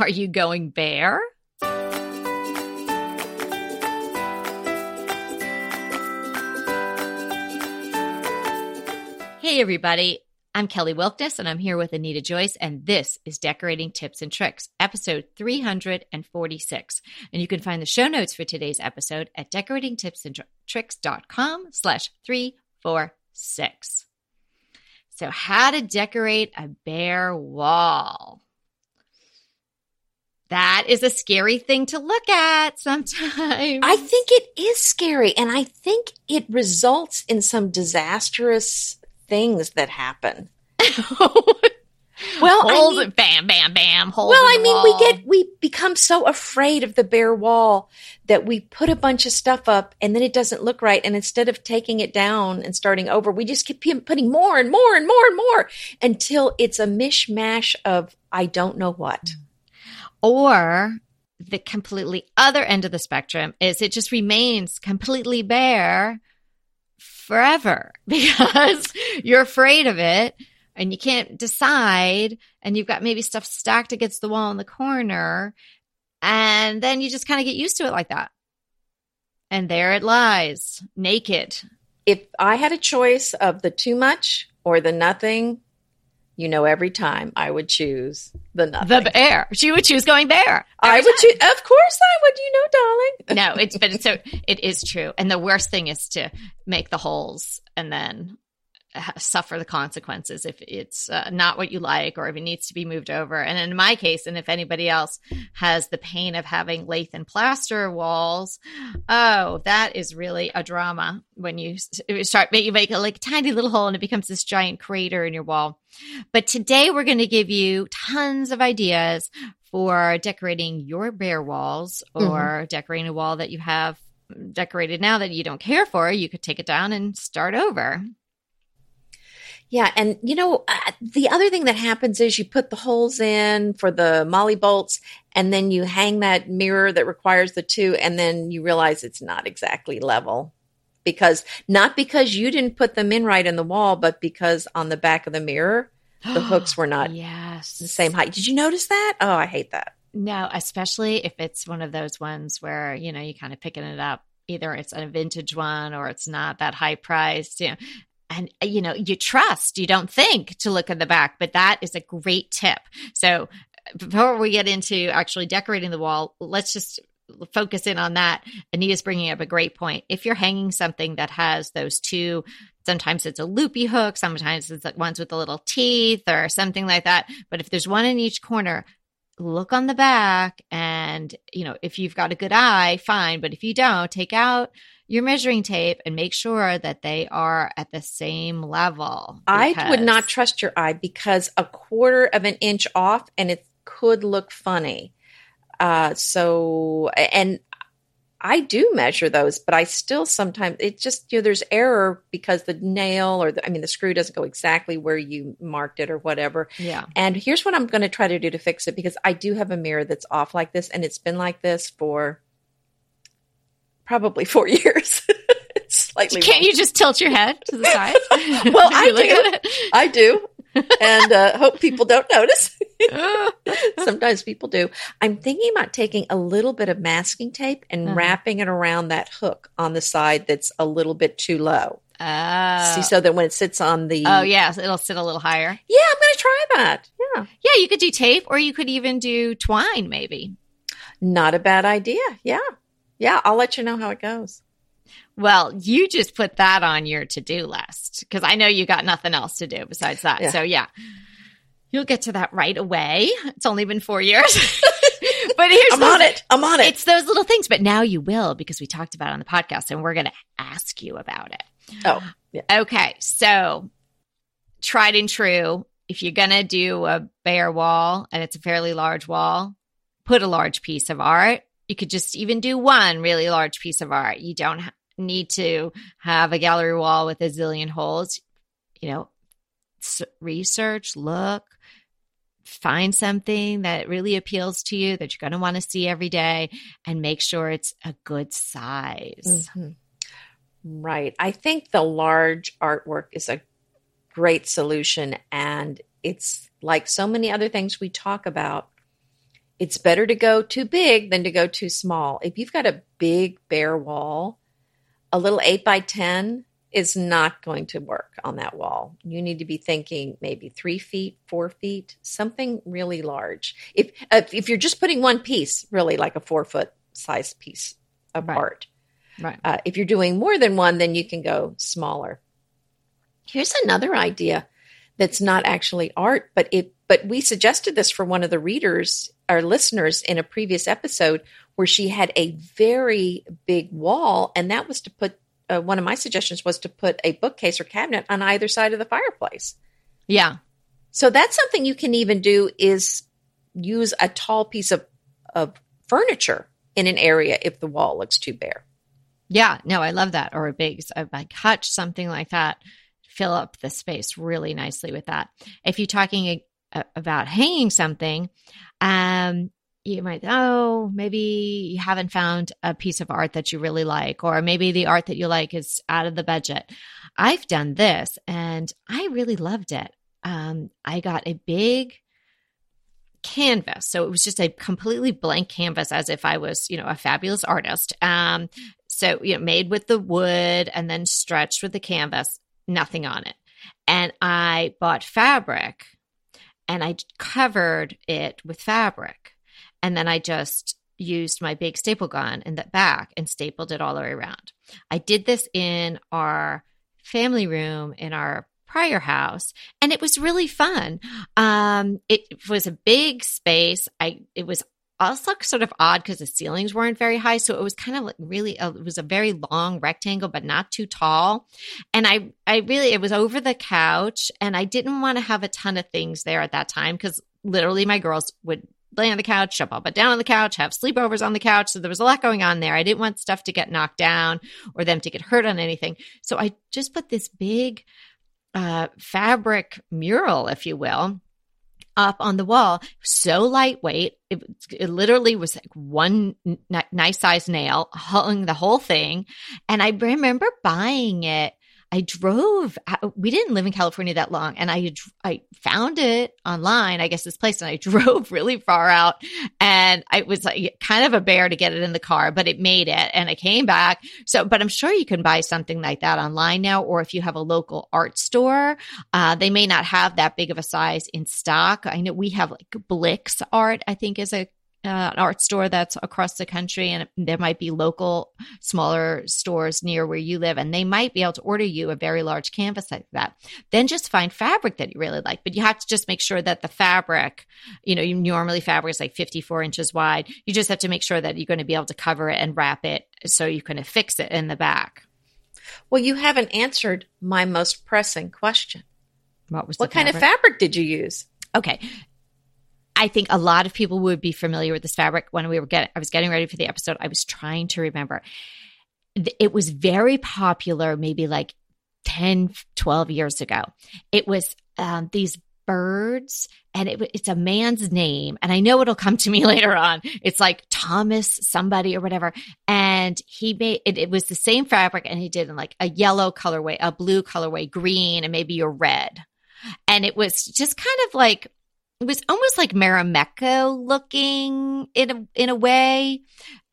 Are you going bare? Hey, everybody. I'm Kelly Wilkniss, and I'm here with Anita Joyce, and this is Decorating Tips and Tricks, episode 346. And you can find the show notes for today's episode at decoratingtipsandtricks.com slash 346. So, how to decorate a bare wall. That is a scary thing to look at sometimes. I think it is scary, and I think it results in some disastrous things that happen. well, Holes- I mean, bam, bam, bam. Holes Well, I mean, we get we become so afraid of the bare wall that we put a bunch of stuff up and then it doesn't look right. And instead of taking it down and starting over, we just keep putting more and more and more and more until it's a mishmash of I don't know what. Or the completely other end of the spectrum is it just remains completely bare forever because you're afraid of it and you can't decide and you've got maybe stuff stacked against the wall in the corner and then you just kind of get used to it like that. And there it lies, naked. If I had a choice of the too much or the nothing, you know, every time I would choose the nothing. The bear. She would choose going bare. I would choose, of course I would, you know, darling. no, it's but it's so it is true. And the worst thing is to make the holes and then suffer the consequences if it's uh, not what you like or if it needs to be moved over. And in my case, and if anybody else has the pain of having lath and plaster walls, oh, that is really a drama when you start you make a like tiny little hole and it becomes this giant crater in your wall. But today we're going to give you tons of ideas for decorating your bare walls or decorating a wall that you have decorated now that you don't care for. You could take it down and start over. Yeah, and you know uh, the other thing that happens is you put the holes in for the molly bolts, and then you hang that mirror that requires the two, and then you realize it's not exactly level because not because you didn't put them in right in the wall, but because on the back of the mirror the hooks were not yes the same height. Did you notice that? Oh, I hate that. No, especially if it's one of those ones where, you know, you kind of picking it up. Either it's a vintage one or it's not that high priced, you know. And uh, you know, you trust, you don't think to look at the back, but that is a great tip. So before we get into actually decorating the wall, let's just focus in on that. Anita's bringing up a great point. If you're hanging something that has those two, sometimes it's a loopy hook, sometimes it's like ones with the little teeth or something like that. But if there's one in each corner, look on the back and you know if you've got a good eye fine but if you don't take out your measuring tape and make sure that they are at the same level I would not trust your eye because a quarter of an inch off and it could look funny. Uh, so, and I do measure those, but I still sometimes, it just, you know, there's error because the nail or the, I mean, the screw doesn't go exactly where you marked it or whatever. yeah And here's what I'm going to try to do to fix it because I do have a mirror that's off like this and it's been like this for probably four years. it's slightly can't wrong. you just tilt your head to the side Well, I do. I do. and uh, hope people don't notice. Sometimes people do. I'm thinking about taking a little bit of masking tape and Uh-huh. wrapping it around that hook on the side that's a little bit too low. oh. See, so that when it sits on the oh yeah it'll sit a little higher yeah, I'm going to try that. Yeah, yeah you could do tape or you could even do twine maybe not a bad idea. Yeah, yeah. I'll let you know how it goes. Well, you just put that on your to do list because I know you got nothing else to do besides that. Yeah. So, yeah, you'll get to that right away. It's only been four years. but here's I'm the- on it. I'm on it. It's those little things, but now you will because we talked about it on the podcast and we're going to ask you about it. oh, yeah. Okay. So, tried and true. If you're going to do a bare wall and it's a fairly large wall, put a large piece of art. You could just even do one really large piece of art. You don't need to have a gallery wall with a zillion holes. You know, research, look, find something that really appeals to you that you're going to want to see every day and make sure it's a good size. Mhm. Right. I think the large artwork is a great solution. And it's like so many other things we talk about. It's better to go too big than to go too small. If you've got a big bare wall, a little 8 by 10 is not going to work on that wall. You need to be thinking maybe three feet, four feet, something really large. If uh, if you're just putting one piece, really like a four foot size piece apart. Right. Uh, if you're doing more than one, then you can go smaller. Here's another idea that's not actually art, but it but we suggested this for one of the readers, our listeners, in a previous episode where she had a very big wall, and that was to put uh, one of my suggestions was to put a bookcase or cabinet on either side of the fireplace. Yeah. So that's something you can even do is use a tall piece of, of furniture in an area if the wall looks too bare. Yeah. No, I love that. Or a big, a, like hutch, something like that. Fill up the space really nicely with that. If you're talking a, about hanging something, um, you might, oh, maybe you haven't found a piece of art that you really like, or maybe the art that you like is out of the budget. I've done this and I really loved it. Um, I got a big canvas. So it was just a completely blank canvas as if I was, you know, a fabulous artist. Um, so, you know, made with the wood and then stretched with the canvas, nothing on it. And I bought fabric and I covered it with fabric and then I just used my big staple gun in the back and stapled it all the way around. I did this in our family room in our prior house and it was really fun. Um, it was a big space. I, it was also sort of odd because the ceilings weren't very high. So it was kind of like really, a, it was a very long rectangle, but not too tall. And I, I really, it was over the couch and I didn't want to have a ton of things there at that time because literally my girls would lay on the couch, jump up and down on the couch, have sleepovers on the couch. So there was a lot going on there. I didn't want stuff to get knocked down or them to get hurt on anything. So I just put this big uh, fabric mural, if you will, up on the wall. So lightweight. It, it literally was like one n- nice size nail hung the whole thing. And I remember buying it I drove. We didn't live in California that long, and I I found it online. I guess this place, and I drove really far out, and I was like kind of a bear to get it in the car, but it made it, and I came back. So, but I'm sure you can buy something like that online now, or if you have a local art store, uh, they may not have that big of a size in stock. I know we have like Blick Art. I think is a uh, an art store that's across the country and there might be local smaller stores near where you live and they might be able to order you a very large canvas like that. Then just find fabric that you really like but you have to just make sure that the fabric you know you normally fabric is like 54 inches wide. You just have to make sure that you're going to be able to cover it and wrap it so you can affix it in the back. Well you haven't answered my most pressing question. What was what kind of fabric did you use? Okay I think a lot of people would be familiar with this fabric. When we were getting, I was getting ready for the episode. I was trying to remember. It was very popular, maybe like 10, 12 years ago. It was um, these birds and it, it's a man's name and i know it'll come to me later on it's like thomas somebody or whatever and he made it, it was the same fabric and he did in like a yellow colorway a blue colorway green and maybe a red and it was just kind of like it was almost like Marimekko looking in a in a way.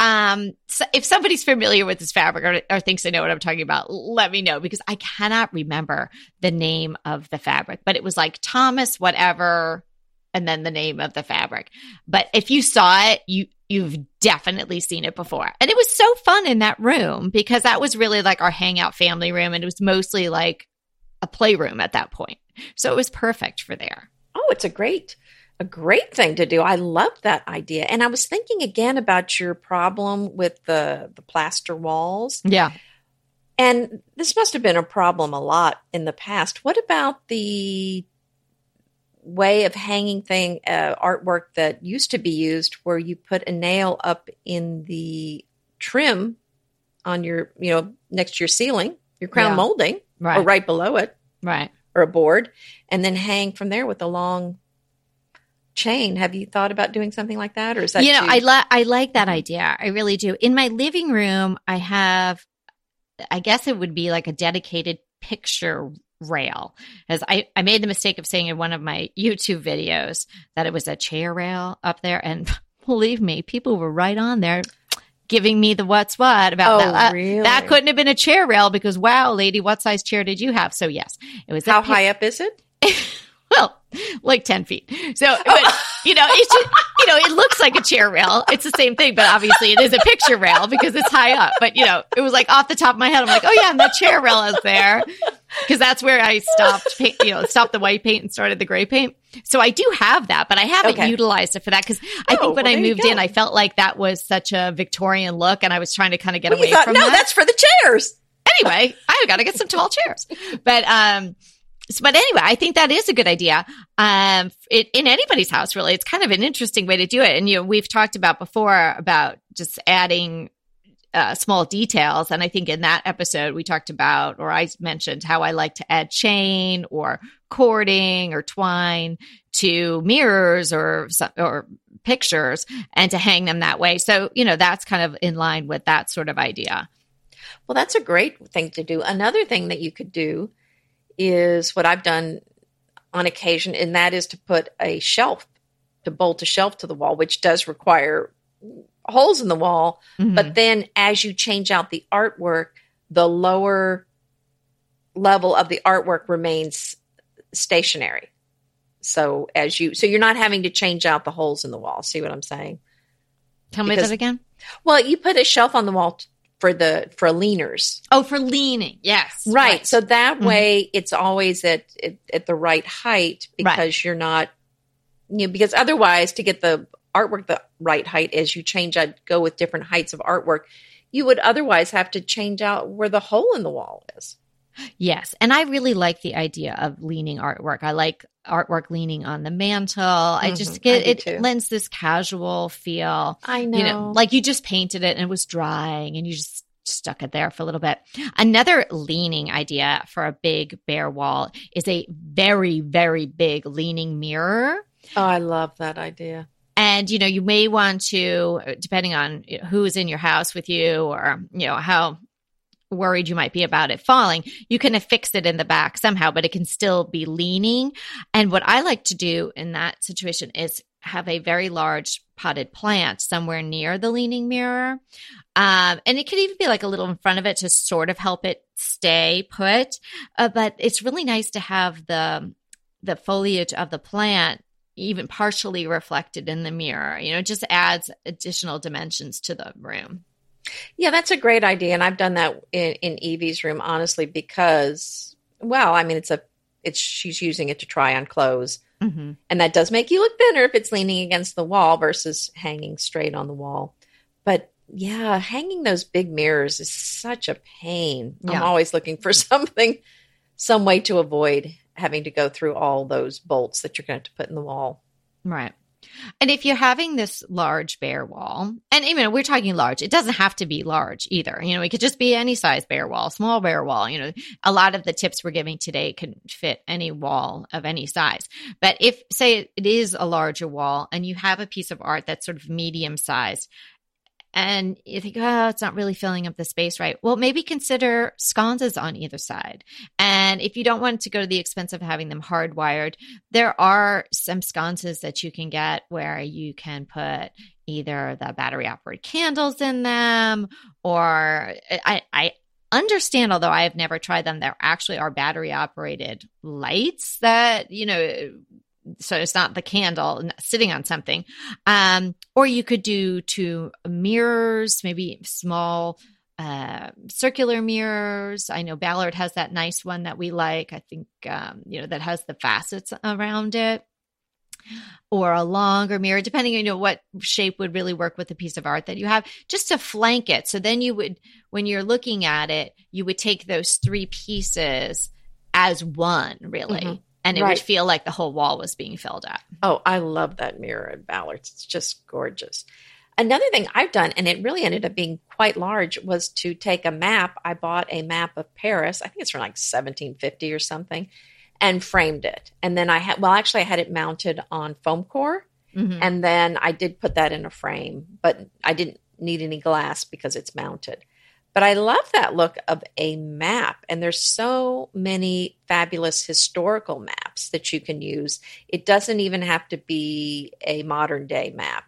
Um, so if somebody's familiar with this fabric or, or thinks they know what I'm talking about, let me know because I cannot remember the name of the fabric, but it was like Thomas whatever, and then the name of the fabric. But if you saw it, you you've definitely seen it before, and it was so fun in that room because that was really like our hangout family room, and it was mostly like a playroom at that point. So it was perfect for there. Oh, it's a great a great thing to do. I love that idea. And I was thinking again about your problem with the the plaster walls. Yeah. And this must have been a problem a lot in the past. What about the way of hanging thing uh, artwork that used to be used where you put a nail up in the trim on your, you know, next to your ceiling, your crown yeah. molding, right. or right below it. Right. Or a board, and then hang from there with a long chain. Have you thought about doing something like that, or is that you know too- I like I like that idea. I really do. In my living room, I have, I guess it would be like a dedicated picture rail as I, I made the mistake of saying in one of my youtube videos that it was a chair rail up there and believe me, people were right on there giving me the what's what about Oh, that. Uh, really? that couldn't have been a chair rail because wow, lady, what size chair did you have? So yes, it was How pic- high up is it? well, like 10 feet. So, but, you know, it's just, you know, it looks like a chair rail. It's the same thing, but obviously it is a picture rail because it's high up. But, you know, it was like off the top of my head. I'm like, oh yeah, and that chair rail is there. Cause that's where I stopped, paint, you know, stopped the white paint and started the gray paint. So I do have that, but I haven't Okay. utilized it for that. Cause I Oh, think when well, I moved in. I felt like that was such a Victorian look and I was trying to kind of get Well, away thought, from no, that that's for the chairs. anyway, I got to get some tall chairs. But um, but anyway, I think that is a good idea. Um, it, in anybody's house, really, it's kind of an interesting way to do it. And you know, we've talked about before about just adding uh, small details. And I think in that episode, we talked about, or I mentioned how I like to add chain or cording or twine to mirrors or or pictures and to hang them that way. So you know, that's kind of in line with that sort of idea. Well, that's a great thing to do. Another thing that you could do is what I've done on occasion, and that is to put a shelf, to bolt a shelf to the wall, which does require holes in the wall. Mhm. But then as you change out the artwork, the lower level of the artwork remains stationary. So as you so you're not having to change out the holes in the wall. See what I'm saying? Tell me because- that again. Well, you put a shelf on the wall for the for leaners. Oh, for leaning. Yes. Right. So that Mhm. way it's always at, at at the right height because you're not you know because otherwise to get the artwork the right height as you change out go with different heights of artwork, you would otherwise have to change out where the hole in the wall is. Yes. And I really like the idea of leaning artwork. I like artwork leaning on the mantle. I Mhm. just get do it too. lends this casual feel. I know. You know, like you just painted it and it was drying and you just stuck it there for a little bit. Another leaning idea for a big bare wall is a very, very big leaning mirror. oh, I love that idea. And you know, you may want to, depending on who's in your house with you, or you know how worried you might be about it falling, you can affix it in the back somehow, but it can still be leaning. And what I like to do in that situation is have a very large potted plant somewhere near the leaning mirror. Um, and it could even be like a little in front of it to sort of help it stay put. Uh, but it's really nice to have the the foliage of the plant even partially reflected in the mirror. You know, it just adds additional dimensions to the room. Yeah, that's a great idea, and I've done that in, in Evie's room, honestly, because well, I mean, it's a it's she's using it to try on clothes, Mm-hmm. and that does make you look thinner if it's leaning against the wall versus hanging straight on the wall. But yeah, hanging those big mirrors is such a pain. I'm always looking for something, some way to avoid having to go through all those bolts that you're going to have to put in the wall. Right. And if you're having this large bare wall, and you know, we're talking large, it doesn't have to be large either. You know, it could just be any size bare wall, small bare wall. You know, a lot of the tips we're giving today can fit any wall of any size. But if, say, it is a larger wall and you have a piece of art that's sort of medium sized, and you think, oh, it's not really filling up the space right. Well, maybe consider sconces on either side. And if you don't want to go to the expense of having them hardwired, there are some sconces that you can get where you can put either the battery operated candles in them or I, I understand, although I have never tried them, there actually are battery operated lights that, you know, so it's not the candle sitting on something. Um, or you could do two mirrors, maybe small uh, circular mirrors. I know Ballard has that nice one that we like. I think, um, you know, that has the facets around it. Or a longer mirror, depending on you know what shape would really work with the piece of art that you have, just to flank it. So then you would, when you're looking at it, you would take those three pieces as one, really, Mhm. And it Right. would feel like the whole wall was being filled up. Oh, I love that mirror at Ballard's. It's just gorgeous. Another thing I've done, and it really ended up being quite large, was to take a map. I bought a map of Paris. I think it's from like 1750 or something, and framed it. And then I had, well, actually, I had it mounted on foam core, Mhm. and then I did put that in a frame, but I didn't need any glass because it's mounted. But I love that look of a map, and there's so many fabulous historical maps that you can use. It doesn't even have to be a modern day map.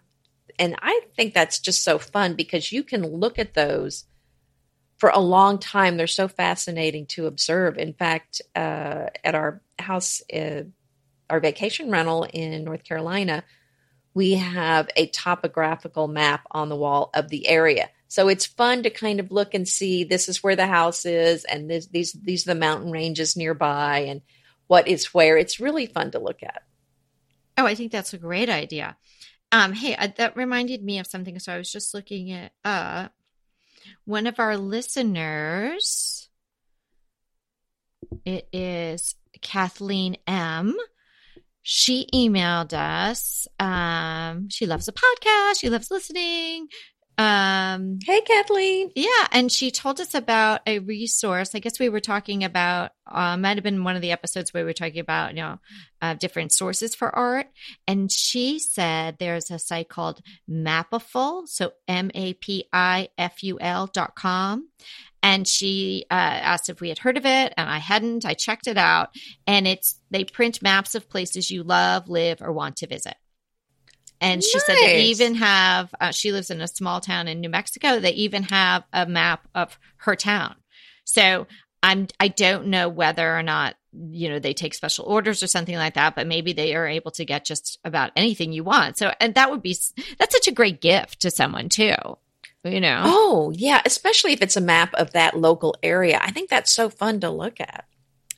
and I think that's just so fun because you can look at those for a long time. They're so fascinating to observe. In fact, uh, at our house, uh, our vacation rental in North Carolina, we have a topographical map on the wall of the area. So it's fun to kind of look and see this is where the house is, and this, these these are the mountain ranges nearby, and what is where. It's really fun to look at. Oh, I think that's a great idea. Um, hey, uh, that reminded me of something. So I was just looking at uh, one of our listeners. It is Kathleen M. She emailed us. Um, she loves a podcast. She loves listening. Um, hey, Kathleen. Yeah, and she told us about a resource. I guess we were talking about. Uh, might have been one of the episodes where we were talking about you know uh, different sources for art, and she said there's a site called Mapiful, so M A P I F U L dot com, and she uh, asked if we had heard of it, and I hadn't. I checked it out, and it's they print maps of places you love, live, or want to visit. And she said they even have, uh, she lives in a small town in New Mexico. They even have a map of her town. So I'm, I don't know whether or not, you know, they take special orders or something like that, but maybe they are able to get just about anything you want. So, and that would be, that's such a great gift to someone too. You know? Oh, yeah. Especially if it's a map of that local area. I think that's so fun to look at.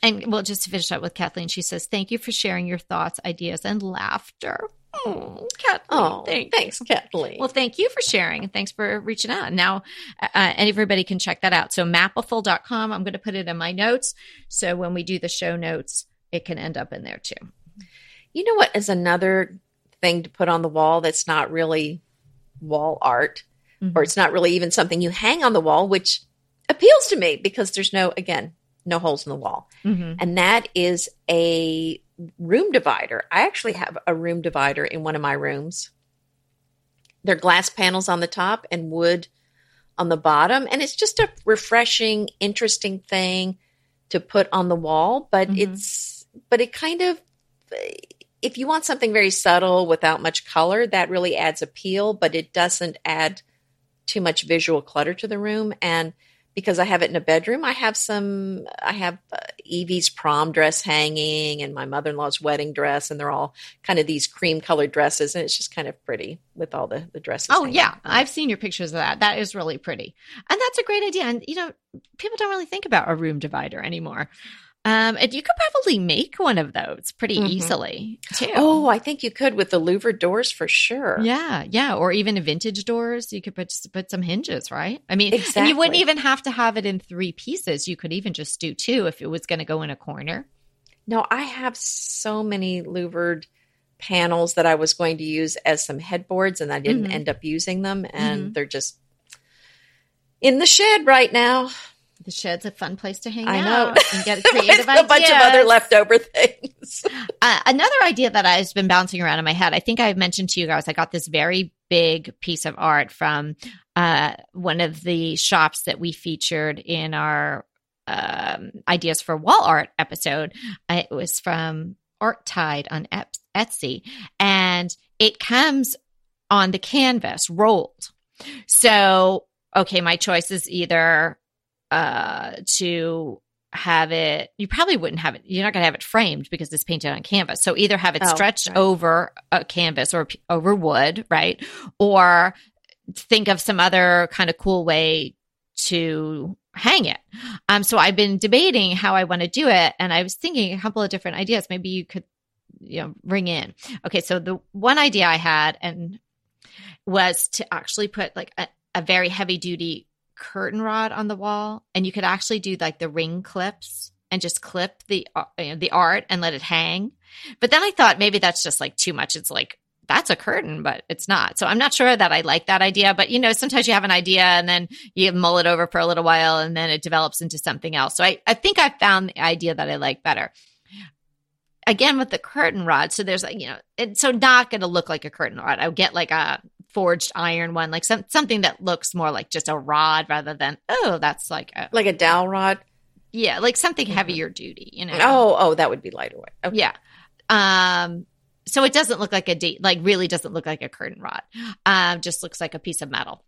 And well, just to finish up with Kathleen, she says, Thank you for sharing your thoughts, ideas, and laughter. Oh, Kathleen. Oh, thanks. thanks, Kathleen. Well, thank you for sharing and thanks for reaching out. Now, uh, uh everybody can check that out. So, mapiful.com, I'm going to put it in my notes. So, when we do the show notes, it can end up in there too. You know what is another thing to put on the wall that's not really wall art, mm-hmm. or it's not really even something you hang on the wall, which appeals to me because there's no, again, no holes in the wall. Mm-hmm. And that is a room divider. I actually have a room divider in one of my rooms. They're glass panels on the top and wood on the bottom. And it's just a refreshing, interesting thing to put on the wall. But mm-hmm. it's, but it kind of, if you want something very subtle without much color, that really adds appeal, but it doesn't add too much visual clutter to the room. And because I have it in a bedroom. I have some, I have uh, Evie's prom dress hanging and my mother in law's wedding dress, and they're all kind of these cream colored dresses, and it's just kind of pretty with all the, the dresses. Oh, yeah. I've seen your pictures of that. That is really pretty. And that's a great idea. And, you know, people don't really think about a room divider anymore. Um, and you could probably make one of those pretty mm-hmm. easily too. Oh, I think you could with the louvered doors for sure. Yeah, yeah, or even vintage doors. You could put put some hinges, right? I mean, exactly. and you wouldn't even have to have it in three pieces. You could even just do two if it was going to go in a corner. No, I have so many louvered panels that I was going to use as some headboards, and I didn't mm-hmm. end up using them, and mm-hmm. they're just in the shed right now. The shed's a fun place to hang I know. out and get creative a bunch of other leftover things. uh, another idea that I've been bouncing around in my head, I think I've mentioned to you guys, I got this very big piece of art from uh, one of the shops that we featured in our um, ideas for wall art episode. It was from Art Tide on Etsy, and it comes on the canvas rolled. So, okay, my choice is either uh, to have it you probably wouldn't have it you're not going to have it framed because it's painted on canvas. So either have it oh, stretched right. over a canvas or over wood right? Or think of some other kind of cool way to hang it. Um so i've been debating how i want to do it and i was thinking a couple of different ideas. Maybe you could you know bring in. Okay so the one idea i had and was to actually put like a, a very heavy duty curtain rod on the wall and you could actually do like the ring clips and just clip the uh, the art and let it hang. But then I thought maybe that's just like too much. It's like that's a curtain, but it's not. So I'm not sure that I like that idea. But you know, sometimes you have an idea and then you mull it over for a little while and then it develops into something else. So I, I think I found the idea that I like better. Again with the curtain rod, so there's like you know, it's so not going to look like a curtain rod. I get like a forged iron one, like some something that looks more like just a rod rather than oh, that's like a like a dowel rod. Yeah, like something mm-hmm. heavier duty, you know. Oh, oh, that would be lighter weight. Okay. Yeah. Um so it doesn't look like a date, like really doesn't look like a curtain rod. Um, just looks like a piece of metal.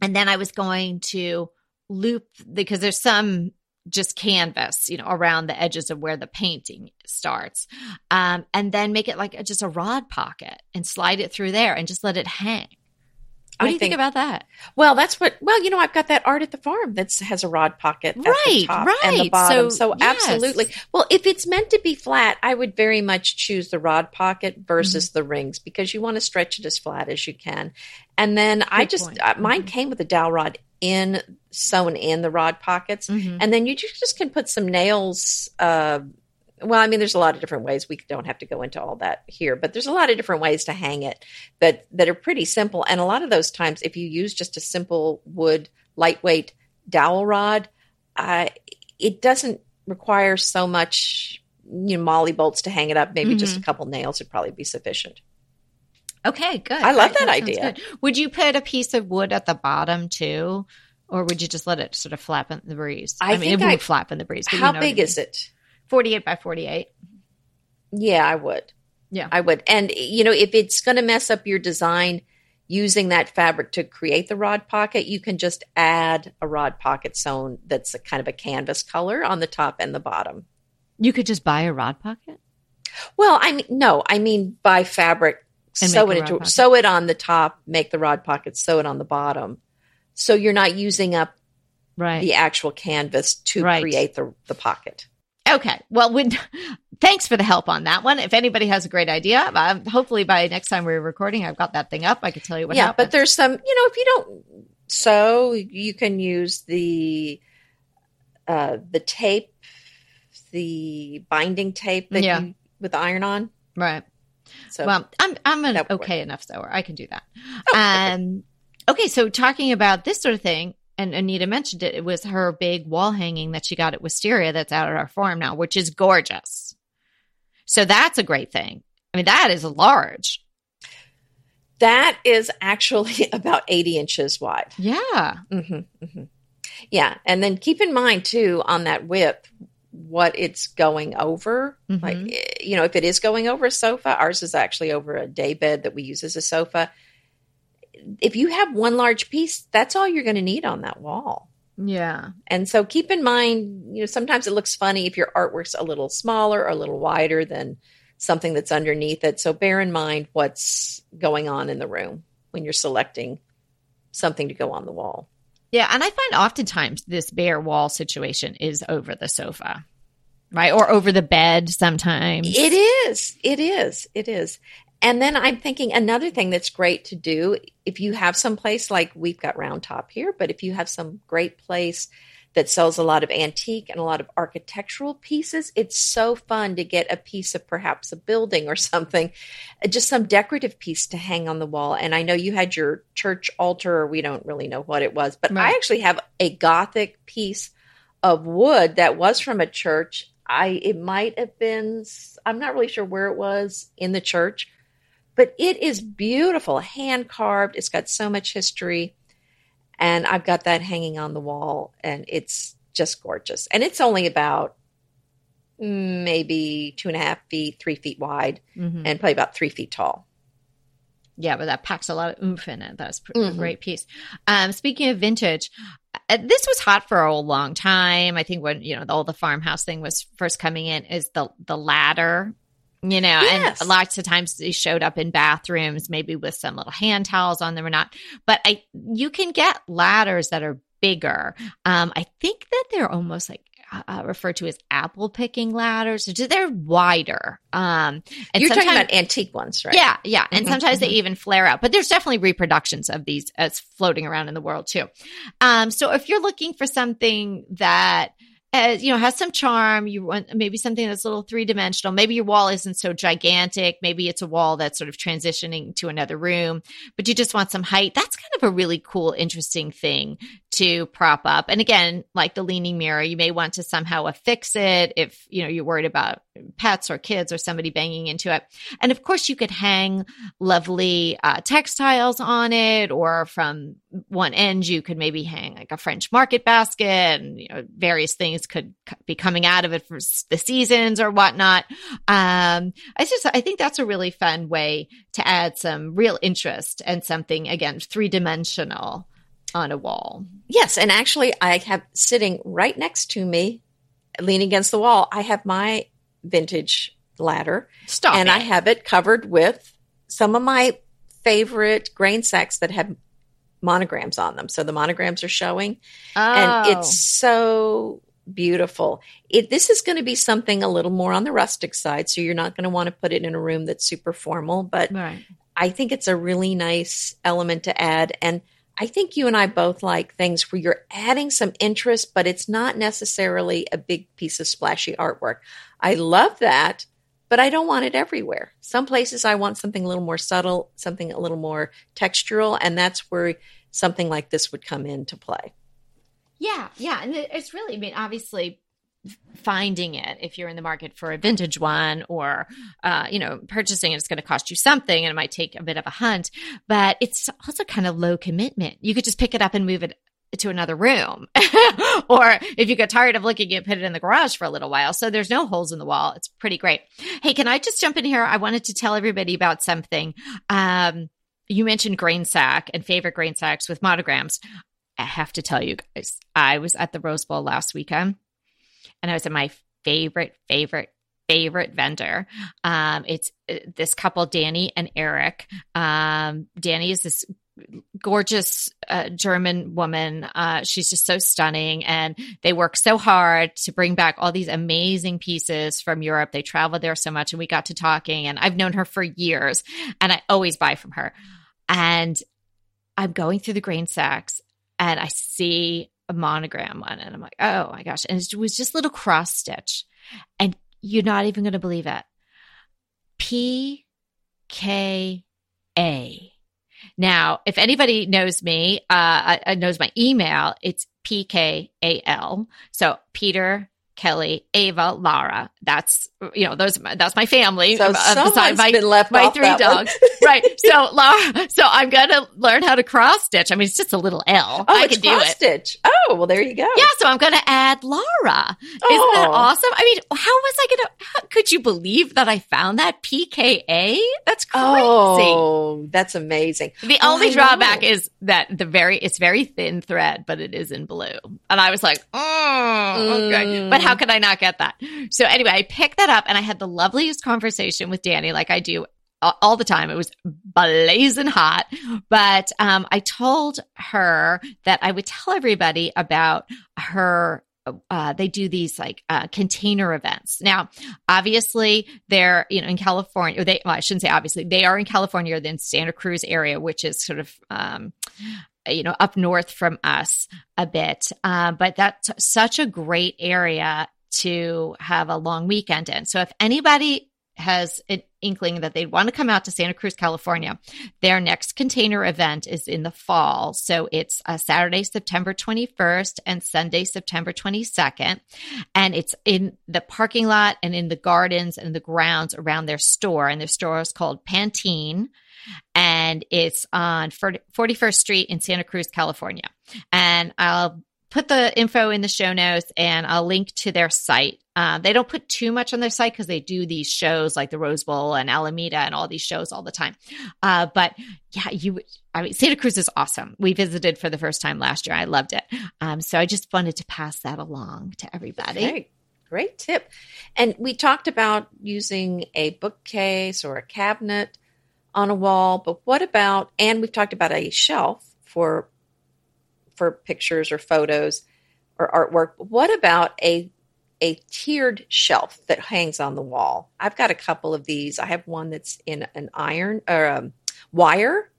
And then I was going to loop because there's some just canvas, you know, around the edges of where the painting starts. Um, and then make it like a, just a rod pocket and slide it through there and just let it hang. What do you think, think, about that? Well, that's what. Well, you know, I've got that art at the farm that has a rod pocket at right, the top right. and the bottom. So, so yes. absolutely. Well, if it's meant to be flat, I would very much choose the rod pocket versus mm-hmm. the rings because you want to stretch it as flat as you can. And then Good I just uh, mine mm-hmm. came with a dowel rod in sewn in the rod pockets, mm-hmm. and then you just can put some nails. Uh, well, I mean, there's a lot of different ways. We don't have to go into all that here, but there's a lot of different ways to hang it that that are pretty simple. And a lot of those times, if you use just a simple wood, lightweight dowel rod, uh, it doesn't require so much, you know, molly bolts to hang it up. Maybe mm-hmm. just a couple nails would probably be sufficient. Okay, good. I love that, that idea. Would you put a piece of wood at the bottom too? Or would you just let it sort of flap in the breeze? I, I mean, it would flap in the breeze. How you know big is it? 48 by 48. Yeah, I would. Yeah. I would. And, you know, if it's going to mess up your design using that fabric to create the rod pocket, you can just add a rod pocket sewn that's a kind of a canvas color on the top and the bottom. You could just buy a rod pocket? Well, I mean, no, I mean buy fabric, and sew it into, sew it on the top, make the rod pocket, sew it on the bottom. So you're not using up right. the actual canvas to right. create the, the pocket. Okay. Well, when, thanks for the help on that one. If anybody has a great idea, um, hopefully by next time we're recording, I've got that thing up. I can tell you what yeah, happened. but there's some, you know, if you don't sew, you can use the, uh, the tape, the binding tape that yeah. you, with iron on. Right. So, well, I'm, I'm an okay work. enough sewer. I can do that. Oh, um, okay. So talking about this sort of thing, and Anita mentioned it, it was her big wall hanging that she got at Wisteria that's out at our farm now, which is gorgeous. So that's a great thing. I mean, that is large. That is actually about 80 inches wide. Yeah. Mm-hmm, mm-hmm. Yeah. And then keep in mind, too, on that width, what it's going over. Mm-hmm. Like, you know, if it is going over a sofa, ours is actually over a day bed that we use as a sofa if you have one large piece, that's all you're going to need on that wall. Yeah. And so keep in mind, you know, sometimes it looks funny if your artwork's a little smaller or a little wider than something that's underneath it. So bear in mind what's going on in the room when you're selecting something to go on the wall. Yeah. And I find oftentimes this bare wall situation is over the sofa, right? Or over the bed sometimes. It is. It is. It is. And then I'm thinking another thing that's great to do if you have some place like we've got Round Top here, but if you have some great place that sells a lot of antique and a lot of architectural pieces, it's so fun to get a piece of perhaps a building or something, uh, just some decorative piece to hang on the wall. And I know you had your church altar, or we don't really know what it was, but right. I actually have a Gothic piece of wood that was from a church. I it might have been I'm not really sure where it was in the church, but it is beautiful, hand carved. It's got so much history. And I've got that hanging on the wall, and it's just gorgeous. And it's only about maybe two and a half feet, three feet wide, mm-hmm. and probably about three feet tall. Yeah, but that packs a lot of oomph in it. That's a mm-hmm. great piece. Um, speaking of vintage, uh, this was hot for a long time. I think when you know the, all the farmhouse thing was first coming in, is the the ladder you know, yes. and lots of times they showed up in bathrooms, maybe with some little hand towels on them or not. But I, you can get ladders that are bigger. Um, I think that they're almost like uh, uh referred to as apple picking ladders. They're wider. Um, and You're talking about antique ones, right? Yeah, yeah. And mm-hmm, sometimes mm-hmm. they even flare out, but there's definitely reproductions of these as floating around in the world too. Um, so if you're looking for something that as you know has some charm. You want maybe something that's a little three-dimensional. Maybe your wall isn't so gigantic. Maybe it's a wall that's sort of transitioning to another room but you just want some height. That's kind of a really cool interesting thing to prop up. And again like the leaning mirror you may want to somehow affix it if you know you're worried about pets or kids or somebody banging into it. And of course you could hang lovely uh, textiles on it or from one end you could maybe hang like a French market basket and you know various things could be coming out of it for the seasons or whatnot. Um, I just I think that's a really fun way to add some real interest and something again three dimensional on a wall. Yes, and actually I have sitting right next to me, leaning against the wall. I have my vintage ladder, Stop and it. I have it covered with some of my favorite grain sacks that have monograms on them. So the monograms are showing, oh. and it's so beautiful. It, this is going to be something a little more on the rustic side, so you're not going to want to put it in a room that's super formal, but right. I think it's a really nice element to add. And I think you and I both like things where you're adding some interest, but it's not necessarily a big piece of splashy artwork. I love that, but I don't want it everywhere. Some places I want something a little more subtle, something a little more textural, and that's where something like this would come into play. Yeah, yeah, and it's really, I mean, obviously finding it if you're in the market for a vintage one or uh, you know purchasing it, it's going to cost you something and it might take a bit of a hunt but it's also kind of low commitment you could just pick it up and move it to another room. Or if you get tired of looking at put it in the garage for a little while. So there's no holes in the wall. It's pretty great. Hey can i just jump in here? I wanted to tell everybody about something. Um, you mentioned grain sack and favorite grain sacks with monograms. I have to tell you guys i was at the rose bowl last weekend and I was at my favorite, favorite, favorite vendor. Um, it's uh, this couple, Danny and Eric. Um, Danny is this gorgeous uh, German woman. Uh, she's just so stunning, and they work so hard to bring back all these amazing pieces from Europe. They traveled there so much, and we got to talking. And I've known her for years, and I always buy from her. And I'm going through the grain sacks, and I see a monogram on it. I'm like, oh my gosh. And it was just little cross stitch. And you're not even going to believe it. P K A. Now, if anybody knows me, uh, knows my email, it's P K A L. So Peter, Kelly, Ava, Lara. That's you know those. That's my family. So uh, beside my my three dogs. right. So Lara. So I'm gonna learn how to cross stitch. I mean, it's just a little L. Oh, I can do cross it. stitch. Oh, well, there you go. Yeah, so I'm going to add Laura. Isn't that Oh. awesome? I mean, how was I going to? How, could you believe that I found that PKA? That's crazy. Oh, that's amazing. The Oh, only drawback is that the very it's very thin thread, but it is in blue. And I was like, oh, okay. Mm. But how could I not get that? So anyway, I picked that up and I had the loveliest conversation with Danny, like I do all the time. It was blazing hot, but um, I told her that I would tell everybody about her. Uh, they do these like uh, container events. Now, obviously, they're you know in California. Or they well, I shouldn't say obviously they are in California, or in Santa Cruz area, which is sort of um, you know up north from us a bit. Uh, but that's such a great area to have a long weekend in. So if anybody has an inkling that they'd want to come out to Santa Cruz, California, their next container event is in the fall. So it's a Saturday, September 21st and Sunday, September 22nd. And it's in the parking lot and in the gardens and the grounds around their store. And their store is called Pantene and it's on 41st Street in Santa Cruz, California. And I'll put the info in the show notes and I'll link to their site. Uh, they don't put too much on their site because they do these shows like the Rose Bowl and Alameda and all these shows all the time. Uh, but yeah, you, I mean, Santa Cruz is awesome. We visited for the first time last year. I loved it. Um, so I just wanted to pass that along to everybody. Okay, great tip. And we talked about using a bookcase or a cabinet on a wall, but what about and we've talked about a shelf for for pictures or photos or artwork. What about a a tiered shelf that hangs on the wall? I've got a couple of these. I have one that's in an iron or um, wire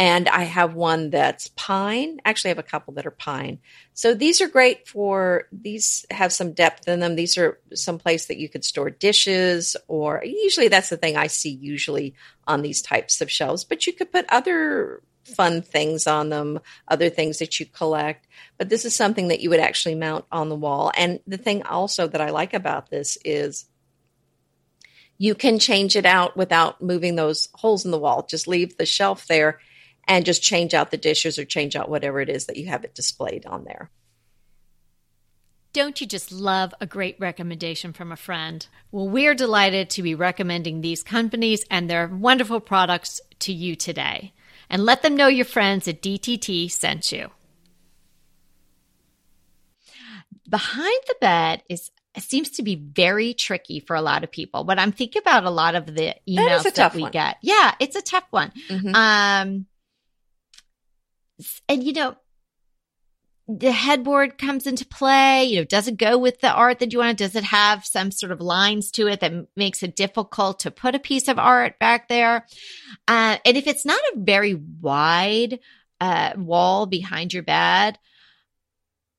and I have one that's pine. Actually, I have a couple that are pine. So these are great for these have some depth in them. These are some place that you could store dishes or usually that's the thing I see usually on these types of shelves, but you could put other fun things on them, other things that you collect. But this is something that you would actually mount on the wall. And the thing also that I like about this is you can change it out without moving those holes in the wall. Just leave the shelf there and just change out the dishes or change out whatever it is that you have it displayed on there. Don't you just love a great recommendation from a friend? Well, we're delighted to be recommending these companies and their wonderful products to you today. And let them know your friends at DTT sent you. Behind the bed is seems to be very tricky for a lot of people. But I'm thinking about a lot of the emails that, that we one. get. Yeah, it's a tough one. Mm-hmm. Um, and you know, the headboard comes into play? You know, does it go with the art that you want? Does it have some sort of lines to it that makes it difficult to put a piece of art back there? Uh, and if it's not a very wide uh, wall behind your bed,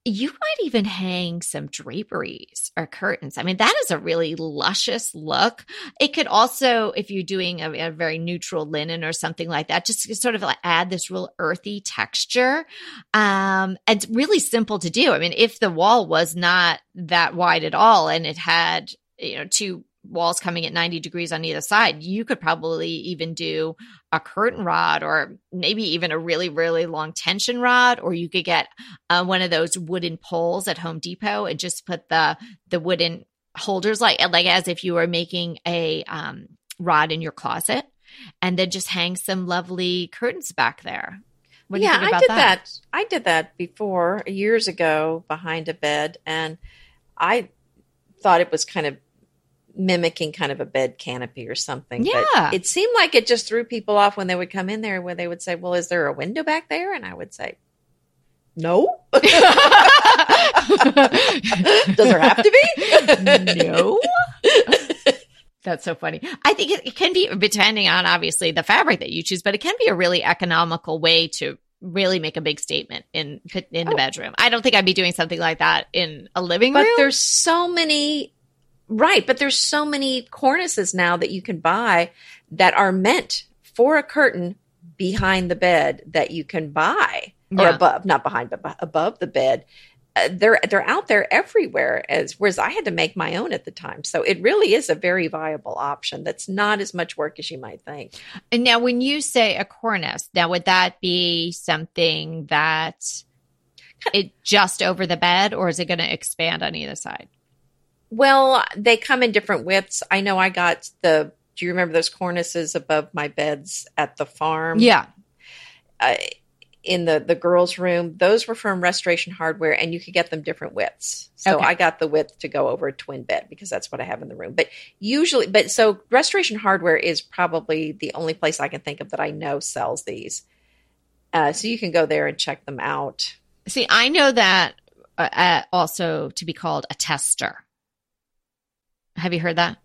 you might even hang some draperies or curtains. I mean, that is a really luscious look. It could also, if you're doing a, a very neutral linen or something like that, just sort of like add this real earthy texture. Um, and really simple to do. I mean, if the wall was not that wide at all and it had, you know, two walls coming at 90 degrees on either side, you could probably even do a curtain rod or maybe even a really, really long tension rod, or you could get uh, one of those wooden poles at Home Depot and just put the, the wooden holders like, like as if you were making a um, rod in your closet and then just hang some lovely curtains back there. yeah, I did that? that. I did that before years ago behind a bed, and I thought it was kind of mimicking kind of a bed canopy or something. Yeah. But it seemed like it just threw people off when they would come in there where they would say, Well, is there a window back there? And I would say, No. Does there have to be? no. That's so funny. I think it, it can be depending on obviously the fabric that you choose, but it can be a really economical way to really make a big statement in in the oh. bedroom. I don't think I'd be doing something like that in a living but room. But there's so many Right, but there's so many cornices now that you can buy that are meant for a curtain behind the bed that you can buy or above, not behind, but above the bed. Uh, they're they're out there everywhere. As whereas I had to make my own at the time, so it really is a very viable option. That's not as much work as you might think. And now, when you say a cornice, now would that be something that it just over the bed, or is it going to expand on either side? Well, they come in different widths. I know I got the. Do you remember those cornices above my beds at the farm? Yeah. Uh, in the the girls' room, those were from Restoration Hardware, and you could get them different widths. So okay. I got the width to go over a twin bed because that's what I have in the room. But usually, but so Restoration Hardware is probably the only place I can think of that I know sells these. Uh, so you can go there and check them out. See, I know that uh, also to be called a tester. Have you heard that?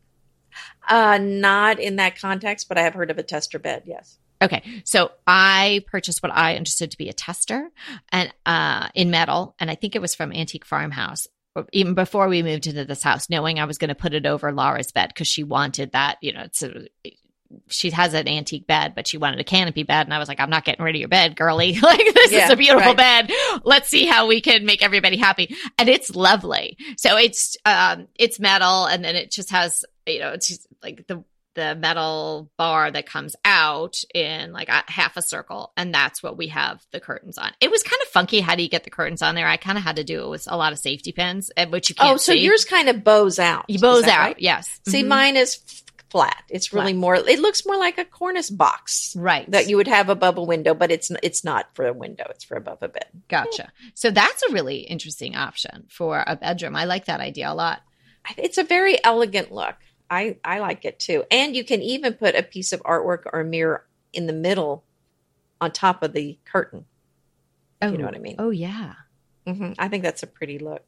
Uh, not in that context, but I have heard of a tester bed. Yes. Okay, so I purchased what I understood to be a tester, and uh, in metal, and I think it was from Antique Farmhouse. Even before we moved into this house, knowing I was going to put it over Laura's bed because she wanted that, you know, it's a, she has an antique bed, but she wanted a canopy bed. And I was like, I'm not getting rid of your bed, girly. like, this yeah, is a beautiful right. bed. Let's see how we can make everybody happy. And it's lovely. So it's, um, it's metal and then it just has, you know, it's like the, the metal bar that comes out in like a half a circle. And that's what we have the curtains on. It was kind of funky. How do you get the curtains on there? I kind of had to do it with a lot of safety pins, eh, which you can't Oh, so see. yours kind of bows out. You bows out. Right? Yes. See, mm-hmm. mine is flat. It's really flat. more. It looks more like a cornice box, right? That you would have above a window, but it's it's not for a window. It's for above a bed. Gotcha. So that's a really interesting option for a bedroom. I like that idea a lot. It's a very elegant look. I I like it too. And you can even put a piece of artwork or a mirror in the middle, on top of the curtain. Oh, you know what I mean? Oh yeah. Mm-hmm. I think that's a pretty look.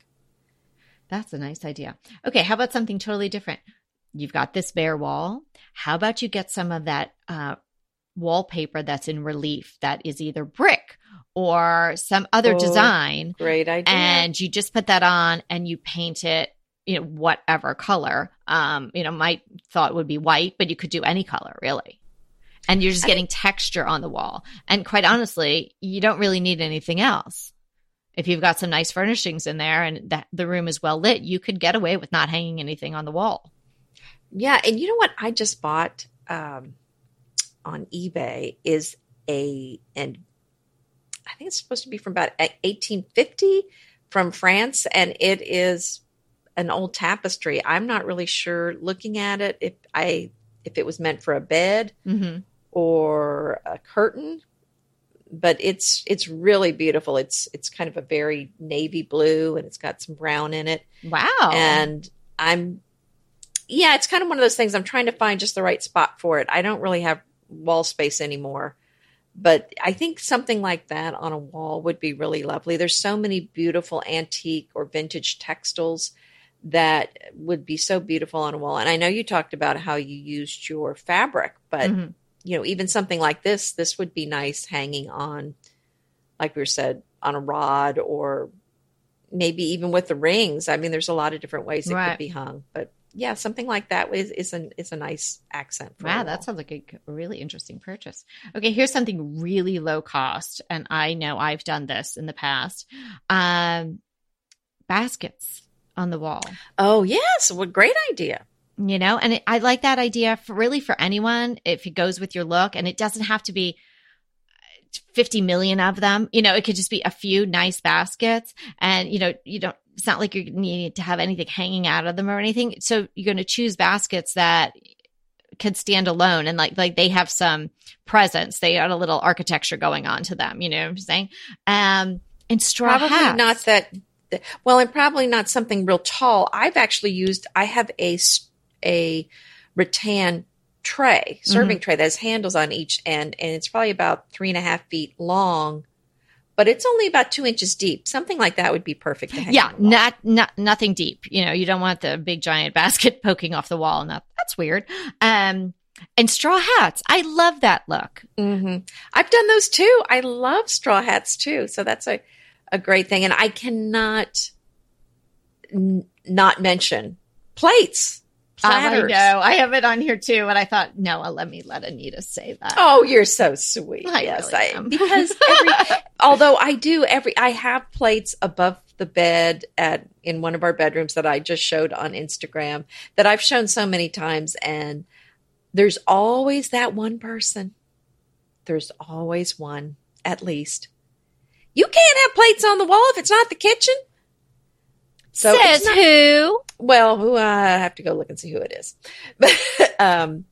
That's a nice idea. Okay, how about something totally different? You've got this bare wall. How about you get some of that uh, wallpaper that's in relief that is either brick or some other oh, design? Great idea. And you just put that on and you paint it, you know, whatever color. Um, you know, my thought would be white, but you could do any color really. And you're just getting texture on the wall. And quite honestly, you don't really need anything else if you've got some nice furnishings in there and that the room is well lit, you could get away with not hanging anything on the wall. Yeah, and you know what I just bought um, on eBay is a and I think it's supposed to be from about 1850 from France, and it is an old tapestry. I'm not really sure looking at it if I if it was meant for a bed Mm-hmm. or a curtain, but it's it's really beautiful. It's it's kind of a very navy blue and it's got some brown in it. Wow. And I'm yeah, it's kind of one of those things I'm trying to find just the right spot for it. I don't really have wall space anymore. But I think something like that on a wall would be really lovely. There's so many beautiful antique or vintage textiles that would be so beautiful on a wall. And I know you talked about how you used your fabric, but Mhm. you know, even something like this, this would be nice hanging on, like we said, on a rod or maybe even with the rings. I mean, there's a lot of different ways it Right. could be hung, but yeah, something like that is is an is a nice accent. For Wow, that sounds like a really interesting purchase. Okay, here's something really low cost, and I know I've done this in the past. Um, baskets on the wall, oh yes, what great idea. you know, and it, I like that idea for really for anyone if it goes with your look, and it doesn't have to be. 50 million of them you know it could just be a few nice baskets and you know you don't it's not like you need to have anything hanging out of them or anything so you're going to choose baskets that could stand alone and like like they have some presence they got a little architecture going on to them you know what i'm saying um and straw Probably hats. not that. Well, and probably not something real tall. I've actually used. I have a a rattan tray, serving tray that has handles on each end, and it's probably about three and a half feet long, but it's only about two inches deep. Something like that would be perfect. To hang yeah on the wall. not not nothing deep you know you don't want the big giant basket poking off the wall and that that's weird um and straw hats i love that look hmm I've done those too. I love straw hats too. So that's a, a great thing. And I cannot n- not mention plates, platters. I know. I have it on here too, and I thought, no, let me let Anita say that. Oh, you're so sweet. I yes, really I, am. because every, although I do every, I have plates above the bed at in one of our bedrooms that I just showed on Instagram that I've shown so many times, and there's always that one person. There's always one, at least. You can't have plates on the wall if it's not the kitchen. So Says not- who? Well, who uh, I have to go look and see who it is. But um,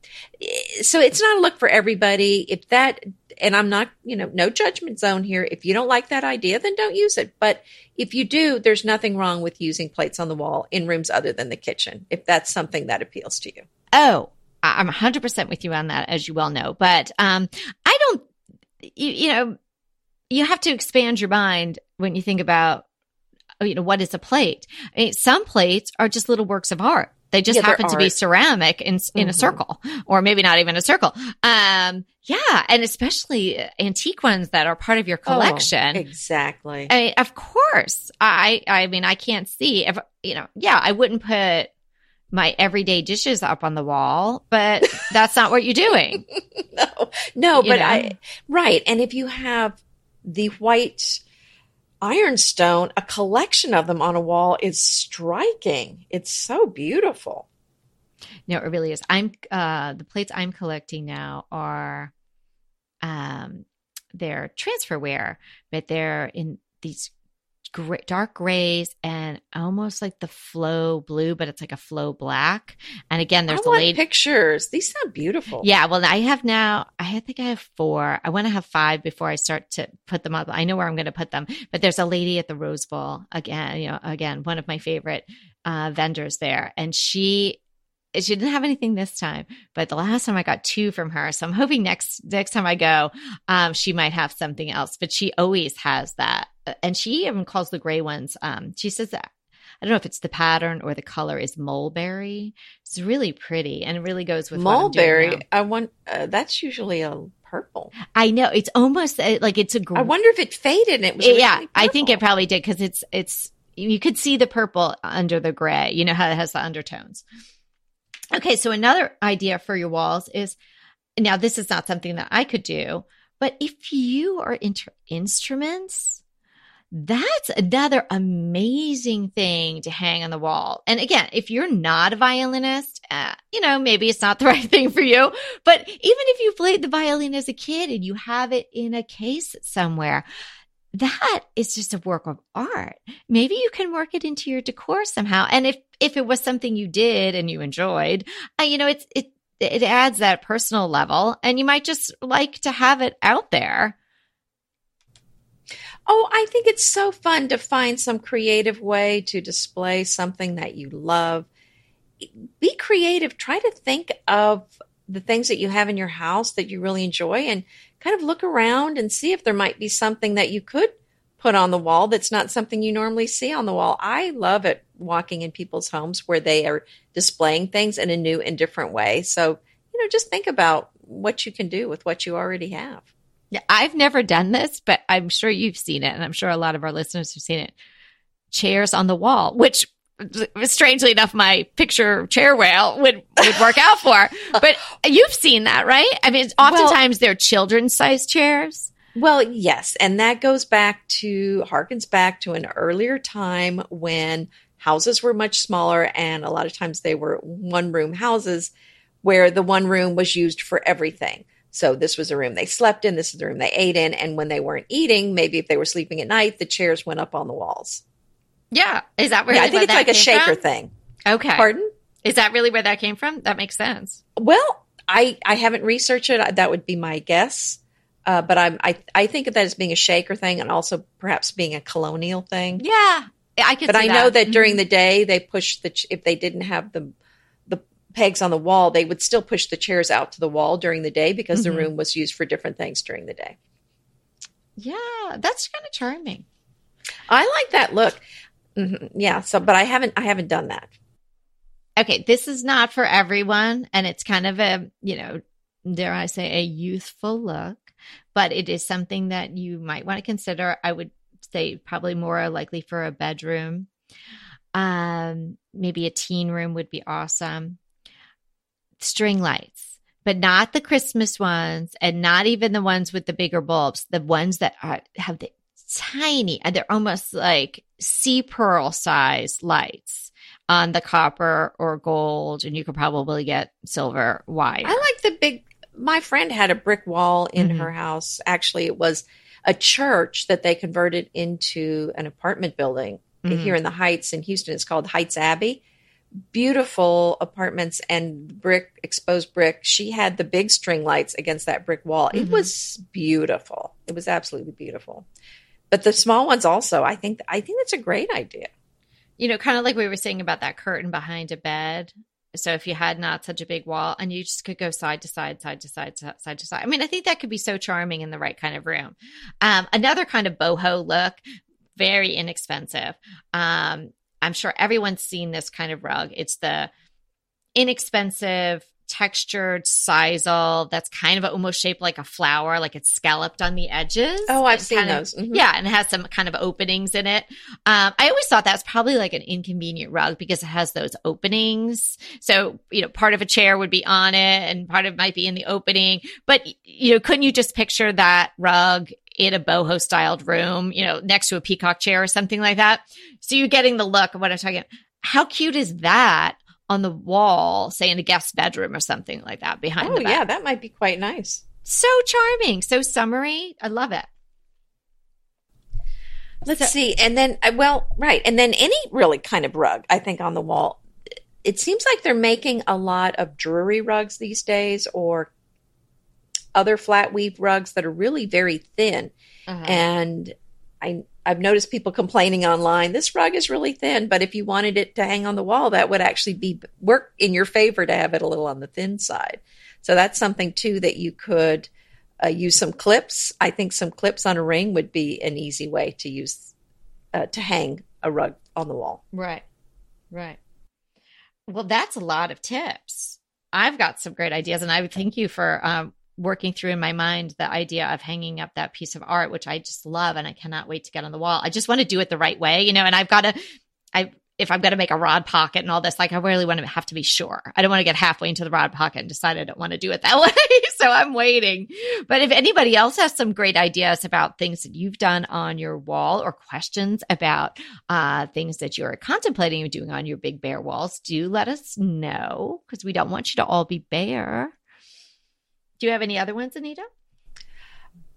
so it's not a look for everybody. If that, and I'm not, you know, no judgment zone here. If you don't like that idea, then don't use it. But if you do, there's nothing wrong with using plates on the wall in rooms other than the kitchen. If that's something that appeals to you. Oh, I'm 100% with you on that, as you well know. But um, I don't, you, you know, you have to expand your mind when you think about, you know, what is a plate? I mean, some plates are just little works of art. They just Yeah, happen to be ceramic in in a Mhm. circle, or maybe not even a circle. Um, yeah, and especially antique ones that are part of your collection. Oh, exactly. I mean, of course. I I mean, I can't see if you know. Yeah, I wouldn't put my everyday dishes up on the wall, but that's not what you're doing. no, no, You but know? I right. And if you have the white ironstone, a collection of them on a wall is striking. It's so beautiful. No, it really is. I'm uh the plates I'm collecting now are um they're transferware, but they're in these gray, dark grays and almost like the flow blue, but it's like a flow black. And again, there's I the want lady pictures. These sound beautiful. Yeah, well, I have now. I think I have four. I want to have five before I start to put them up. I know where I'm going to put them, but there's a lady at the Rose Bowl again. You know, again, one of my favorite uh, vendors there, and she she didn't have anything this time, but the last time I got two from her. So I'm hoping next next time I go, um, she might have something else. But she always has that, and she even calls the gray ones. Um, she says that. I don't know if it's the pattern or the color is mulberry. It's really pretty and it really goes with what I'm doing now. mulberry. I want. Uh, that's usually a purple. I know it's almost uh, like it's a gr- I wonder if it faded. and It was. yeah. originally I think it probably did because it's it's you could see the purple under the gray. You know how it has the undertones. Okay, so another idea for your walls is now this is not something that I could do, but if you are into instruments, That's another amazing thing to hang on the wall. And again, if you're not a violinist, uh, you know, maybe it's not the right thing for you. But even if you played the violin as a kid and you have it in a case somewhere, that is just a work of art. Maybe you can work it into your decor somehow. And if, if it was something you did and you enjoyed, uh, you know, it's, it, it adds that personal level and you might just like to have it out there. Oh, I think it's so fun to find some creative way to display something that you love. Be creative. Try to think of the things that you have in your house that you really enjoy and kind of look around and see if there might be something that you could put on the wall that's not something you normally see on the wall. I love it walking in people's homes where they are displaying things in a new and different way. So, you know, just think about what you can do with what you already have. Yeah, I've never done this, but I'm sure you've seen it, and I'm sure a lot of our listeners have seen it. Chairs on the wall, which strangely enough, my picture chair whale would would work out for. But you've seen that, right? I mean, oftentimes well, they're children's size chairs. Well, yes, and that goes back to harkens back to an earlier time when houses were much smaller, and a lot of times they were one room houses where the one room was used for everything. So this was a room they slept in, this is the room they ate in, and when they weren't eating, maybe if they were sleeping at night, the chairs went up on the walls. Yeah, is that where? Yeah, I think it's like a shaker from? thing. Okay, pardon? Is that really where that came from? That makes sense. Well, I I haven't researched it. That would be my guess. Uh, but I'm I I think of that as being a shaker thing, and also perhaps being a colonial thing. Yeah, I could. But I that. know that mm-hmm. during the day they pushed the if they didn't have the the pegs on the wall, they would still push the chairs out to the wall during the day because mm-hmm. the room was used for different things during the day. Yeah, that's kind of charming. I like that look. Mm-hmm. Yeah. So, but I haven't, I haven't done that. Okay. This is not for everyone. And it's kind of a, you know, dare I say, a youthful look, but it is something that you might want to consider. I would say probably more likely for a bedroom. Um, maybe a teen room would be awesome. String lights, but not the Christmas ones and not even the ones with the bigger bulbs, the ones that are, have the tiny and they're almost like sea pearl size lights on the copper or gold and you could probably get silver wire. I like the big my friend had a brick wall in mm-hmm. her house. Actually, it was a church that they converted into an apartment building mm-hmm. here in the Heights in Houston. It's called Heights Abbey. Beautiful apartments and brick, exposed brick. She had the big string lights against that brick wall. Mm-hmm. It was beautiful. It was absolutely beautiful but the small ones also. I think I think that's a great idea. You know, kind of like we were saying about that curtain behind a bed. So if you had not such a big wall and you just could go side to side, side to side, side to side. I mean, I think that could be so charming in the right kind of room. Um, another kind of boho look, very inexpensive. Um, I'm sure everyone's seen this kind of rug. It's the inexpensive textured sisal that's kind of almost shaped like a flower, like it's scalloped on the edges. Oh, I've seen those. mm-hmm. Yeah, and it has some kind of openings in it. Um, I always thought that's probably like an inconvenient rug because it has those openings. So, you know, part of a chair would be on it and part of it might be in the opening. But, you know, couldn't you just picture that rug in a boho styled room, you know, next to a peacock chair or something like that? So you're getting the look of what I'm talking about. How cute is that on the wall, say in a guest bedroom or something like that behind. Oh, yeah, that might be quite nice. So charming, so summery. I love it. Let's so, see. And then, uh, well, right. And then any really kind of rug, I think, on the wall. It seems like they're making a lot of dhurrie rugs these days or other flat weave rugs that are really very thin. Uh-huh. And I I've noticed people complaining online, this rug is really thin, but if you wanted it to hang on the wall, that would actually be work in your favor to have it a little on the thin side. So that's something too that you could uh, use some clips. I think some clips on a ring would be an easy way to use uh, to hang a rug on the wall. Right. Right. Well, that's a lot of tips. I've got some great ideas, and I would thank you for um, working through in my mind the idea of hanging up that piece of art, which I just love and I cannot wait to get on the wall. I just want to do it the right way, you know, and I've got to, I, if I'm going to make a rod pocket and all this, like I really want to have to be sure. I don't want to get halfway into the rod pocket and decide I don't want to do it that way. so I'm waiting. But if anybody else has some great ideas about things that you've done on your wall or questions about uh, things that you're contemplating doing on your big bare walls, do let us know because we don't want you to all be bare. Do you have any other ones, Anita?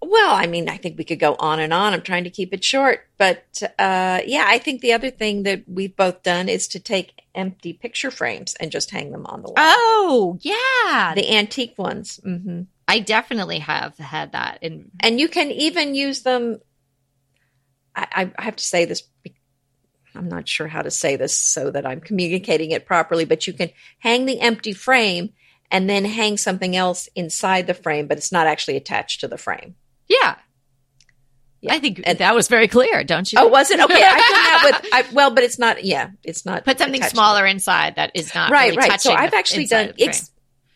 Well, I mean, I think we could go on and on. I'm trying to keep it short, but uh, yeah, I think the other thing that we've both done is to take empty picture frames and just hang them on the wall. Oh, yeah, the antique ones. Mm-hmm. I definitely have had that, and and you can even use them. I, I have to say this. I'm not sure how to say this so that I'm communicating it properly, but you can hang the empty frame and then hang something else inside the frame, but it's not actually attached to the frame. Yeah. yeah. I think and, that was very clear, don't you? Oh, was it? Okay. I've done that with, I, well, but it's not, yeah, it's not. Put something smaller inside that is not right, really right. So I've actually done, ex-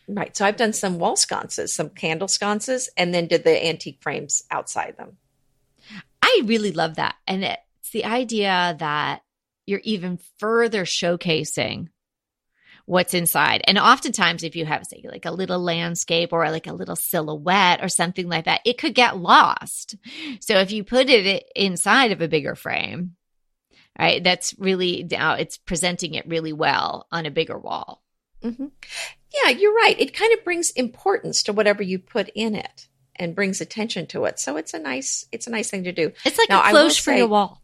right. So I've done some wall sconces, some candle sconces, and then did the antique frames outside them. I really love that. And it's the idea that you're even further showcasing what's inside. And oftentimes, if you have, say, like a little landscape or like a little silhouette or something like that, it could get lost. So if you put it inside of a bigger frame, right, that's really now it's presenting it really well on a bigger wall. Mm-hmm. Yeah, you're right. It kind of brings importance to whatever you put in it and brings attention to it. So it's a nice, it's a nice thing to do. It's like now, a cloche for your wall.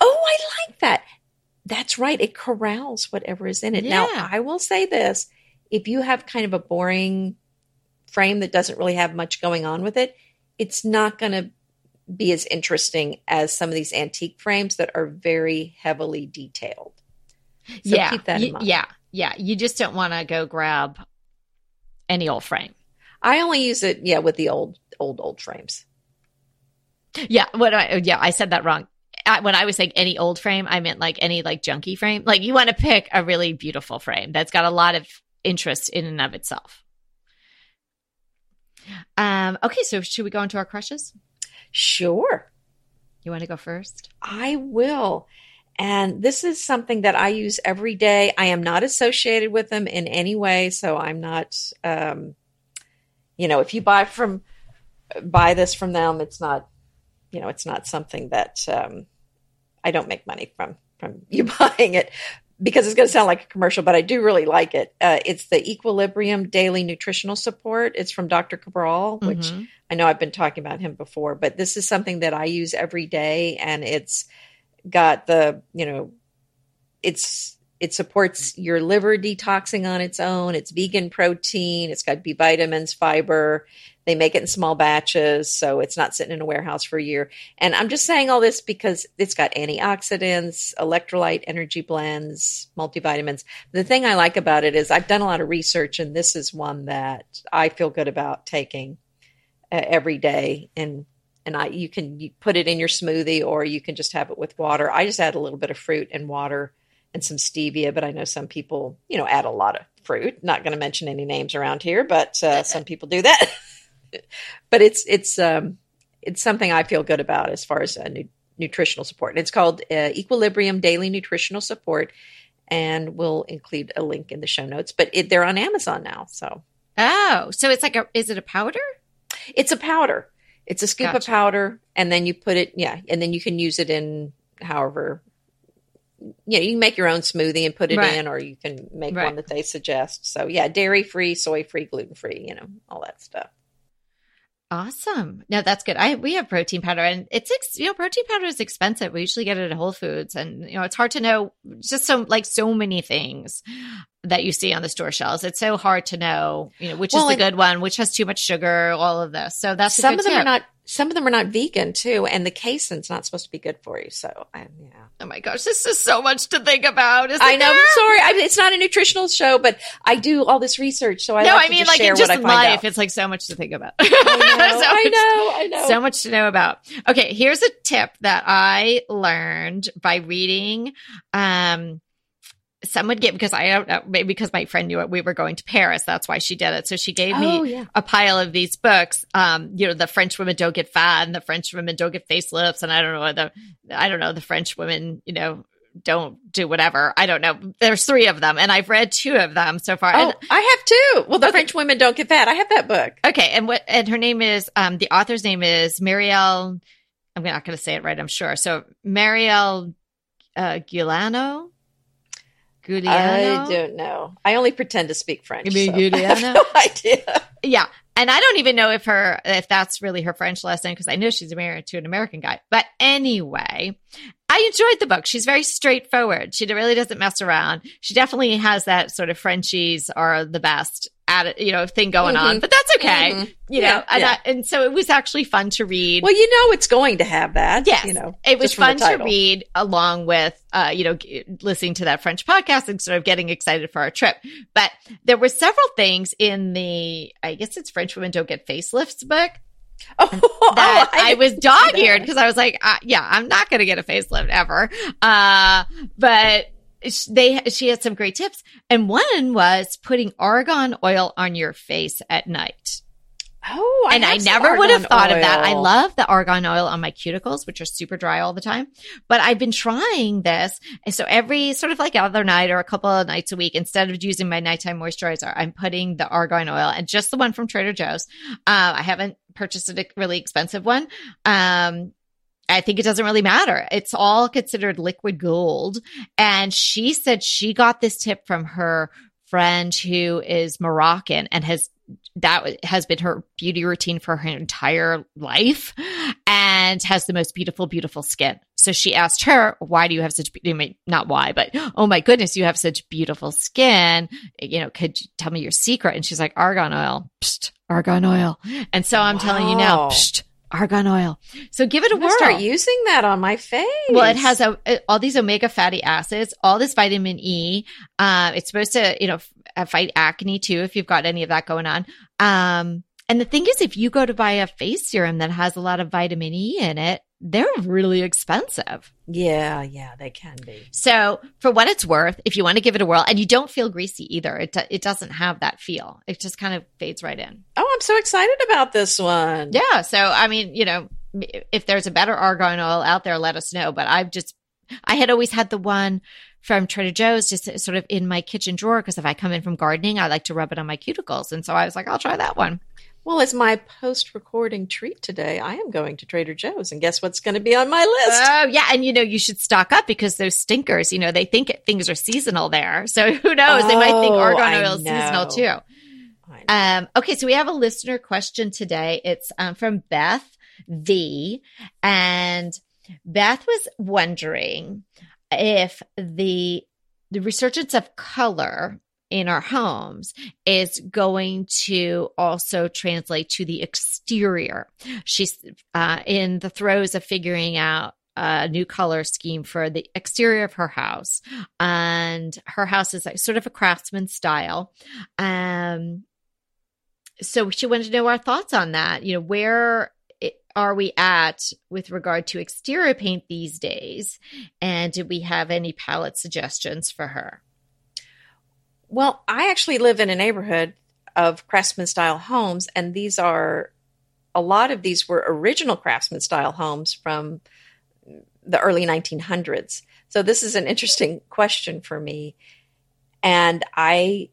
Oh, I like that. That's right. It corrals whatever is in it. Yeah. Now, I will say this if you have kind of a boring frame that doesn't really have much going on with it, it's not going to be as interesting as some of these antique frames that are very heavily detailed. So yeah. keep that in mind. Yeah. Yeah. You just don't want to go grab any old frame. I only use it, yeah, with the old, old, old frames. Yeah, what I yeah, I said that wrong when I was saying any old frame, I meant like any like junky frame. Like you want to pick a really beautiful frame that's got a lot of interest in and of itself. Um, okay, so should we go into our crushes? Sure. You want to go first? I will. And this is something that I use every day. I am not associated with them in any way, so I'm not um, you know, if you buy from buy this from them, it's not you know, it's not something that um, I don't make money from from you buying it because it's going to sound like a commercial, but I do really like it. Uh, it's the Equilibrium Daily Nutritional Support. It's from Dr. Cabral, which mm-hmm. I know I've been talking about him before, but this is something that I use every day, and it's got the you know, it's it supports your liver detoxing on its own. It's vegan protein. It's got B vitamins, fiber. They make it in small batches, so it's not sitting in a warehouse for a year. And I'm just saying all this because it's got antioxidants, electrolyte energy blends, multivitamins. The thing I like about it is I've done a lot of research, and this is one that I feel good about taking uh, every day. And and I you can put it in your smoothie, or you can just have it with water. I just add a little bit of fruit and water and some stevia, but I know some people, you know, add a lot of fruit. Not going to mention any names around here, but uh, some people do that. but it's it's um, it's something I feel good about as far as nu- nutritional support. And it's called uh, Equilibrium Daily Nutritional Support, and we'll include a link in the show notes. But it, they're on Amazon now, so oh, so it's like a is it a powder? It's a powder. It's a scoop gotcha. of powder, and then you put it, yeah, and then you can use it in however you know, you can make your own smoothie and put it right. in, or you can make right. one that they suggest. So yeah, dairy free, soy free, gluten free, you know, all that stuff. Awesome. No, that's good. I we have protein powder, and it's you know protein powder is expensive. We usually get it at Whole Foods, and you know it's hard to know just so like so many things that you see on the store shelves. It's so hard to know, you know, which well, is the good one, which has too much sugar, all of this. So that's some of them tip. are not. Some of them are not vegan too, and the casein's not supposed to be good for you. So, yeah. Oh my gosh, this is so much to think about. I know. I'm sorry, I, it's not a nutritional show, but I do all this research, so I no. I mean, like in just life, out. it's like so much to think about. I know. so I know. I know. So much to know about. Okay, here's a tip that I learned by reading. Um, some would get because I don't know, maybe because my friend knew it. We were going to Paris. That's why she did it. So she gave oh, me yeah. a pile of these books. Um, you know, the French women don't get fat and the French women don't get facelifts. And I don't know, the, I don't know, the French women, you know, don't do whatever. I don't know. There's three of them, and I've read two of them so far. Oh, And- I have two. Well, the French women don't get fat. I have that book. okay, and what? And her name is um the author's name is Marielle. I'm not going to say it right. I'm sure. So Marielle uh, Guiliano. I don't know. I only pretend to speak French. You mean so I have no idea. Yeah. And I don't even know if her if that's really her French lesson because I know she's married to an American guy. But anyway, I enjoyed the book. She's very straightforward. She really doesn't mess around. She definitely has that sort of Frenchies are the best at you know, thing going on. Mhm. But that's okay. Mhm. You know, Yeah, and, yeah. I, and so it was actually fun to read. Well, you know it's going to have that. Yes, You know, it was just from the fun to read along with, uh, you know, g- listening to that French podcast and sort of getting excited for our trip. But there were several things in the, I guess it's French Women Don't Get Facelifts book Oh, that oh, I, didn't was dog eared because I was like, uh, yeah, I'm not going to get a facelift ever. Uh, but they, she had some great tips. And one was putting argan oil on your face at night. Oh, and I never would have thought of that. I love the argan oil on my cuticles, which are super dry all the time. But I've been trying this. And so every sort of like other night or a couple of nights a week, instead of using my nighttime moisturizer, I'm putting the argan oil and just the one from Trader Joe's. Uh, I haven't purchased a really expensive one. Um, I think it doesn't really matter. It's all considered liquid gold. And she said she got this tip from her friend who is Moroccan and has that has been her beauty routine for her entire life and has the most beautiful, beautiful skin. So she asked her, why do you have such, be- I mean, not why, but oh my goodness, you have such beautiful skin. You know, could you tell me your secret? And she's like, argan oil, Psst, argan oil. And so I'm telling you now, Wow. Psst, argan oil. So give it a I'm whirl. start using that on my face. Well, it has a, all these omega fatty acids, all this vitamin E. Uh, it's supposed to, you know, f- uh, fight acne too, if you've got any of that going on. Um, and the thing is, if you go to buy a face serum that has a lot of vitamin E in it, they're really expensive. Yeah, yeah, they can be. So for what it's worth, if you want to give it a whirl and you don't feel greasy either, it, it doesn't have that feel. It just kind of fades right in. Oh, I'm so excited about this one. Yeah. So, I mean, you know, if there's a better argan oil out there, let us know. But I've just, I had always had the one from Trader Joe's just sort of in my kitchen drawer because if I come in from gardening, I like to rub it on my cuticles. And so I was like, I'll try that one. Well, as my post recording treat today, I am going to Trader Joe's, and guess what's going to be on my list? Oh, yeah. And, you know, you should stock up because those stinkers, you know, they think things are seasonal there. So who knows? they might think Oh, argan oil is seasonal too. Um, okay, so we have a listener question today. It's um, from Beth V. And Beth was wondering if the the resurgence of color in our homes is going to also translate to the exterior. She's uh, in the throes of figuring out a new color scheme for the exterior of her house. And her house is like sort of a craftsman style. Um, so she wanted to know our thoughts on that. You know, where are we at with regard to exterior paint these days? And did we have any palette suggestions for her? Well, I actually live in a neighborhood of craftsman style homes, and these are a lot of these were original craftsman style homes from the early 1900s. So this is an interesting question for me. And I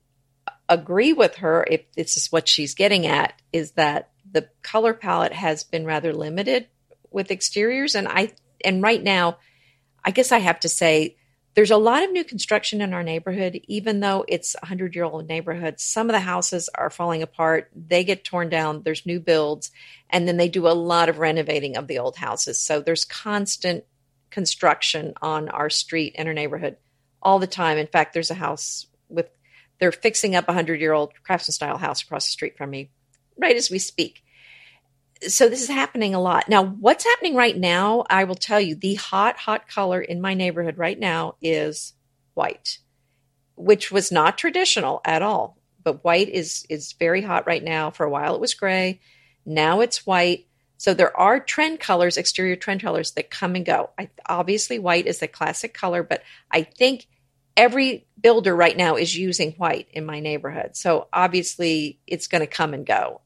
agree with her if this is what she's getting at is that the color palette has been rather limited with exteriors and I and right now I guess I have to say there's a lot of new construction in our neighborhood even though it's a 100 year old neighborhood. Some of the houses are falling apart. They get torn down. There's new builds and then they do a lot of renovating of the old houses. So there's constant construction on our street in our neighborhood all the time. In fact there's a house with they're fixing up a 100 year old craftsman style house across the street from me right as we speak so this is happening a lot. Now what's happening right now i will tell you the hot hot color in my neighborhood right now is white which was not traditional at all but white is is very hot right now. For a while it was gray. Now it's white. So there are trend colors exterior trend colors that come and go. I, obviously white is the classic color but i think every builder right now is using white in my neighborhood. So obviously it's going to come and go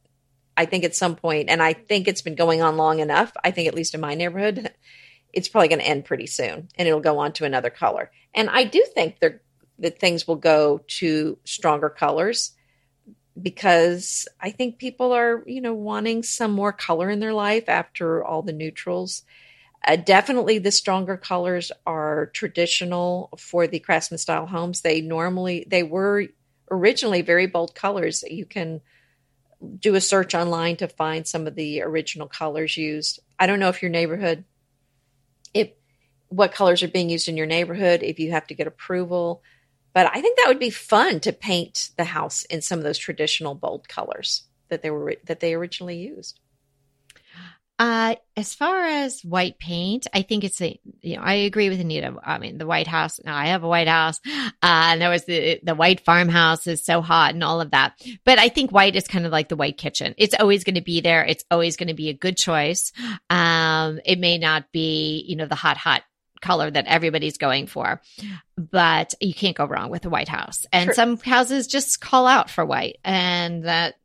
I think at some point, and I think it's been going on long enough. I think at least in my neighborhood, it's probably going to end pretty soon and it'll go on to another color. And I do think that things will go to stronger colors because I think people are, you know, wanting some more color in their life after all the neutrals. Uh, definitely, the stronger colors are traditional for the craftsman style homes. They normally they were originally very bold colors. You can do a search online to find some of the original colors used. I don't know if your neighborhood, if what colors are being used in your neighborhood, if you have to get approval. But I think that would be fun to paint the house in some of those traditional bold colors that they were that they originally used. Uh, as far as white paint, I think it's a, you know, I agree with Anita. I mean, the White House, now I have a White House, uh, and there was the, the white farmhouse is so hot and all of that. But I think white is kind of like the white kitchen. It's always going to be there. It's always going to be a good choice. Um, it may not be, you know, the hot, hot color that everybody's going for. But you can't go wrong with the White House. And True. some houses just call out for white and that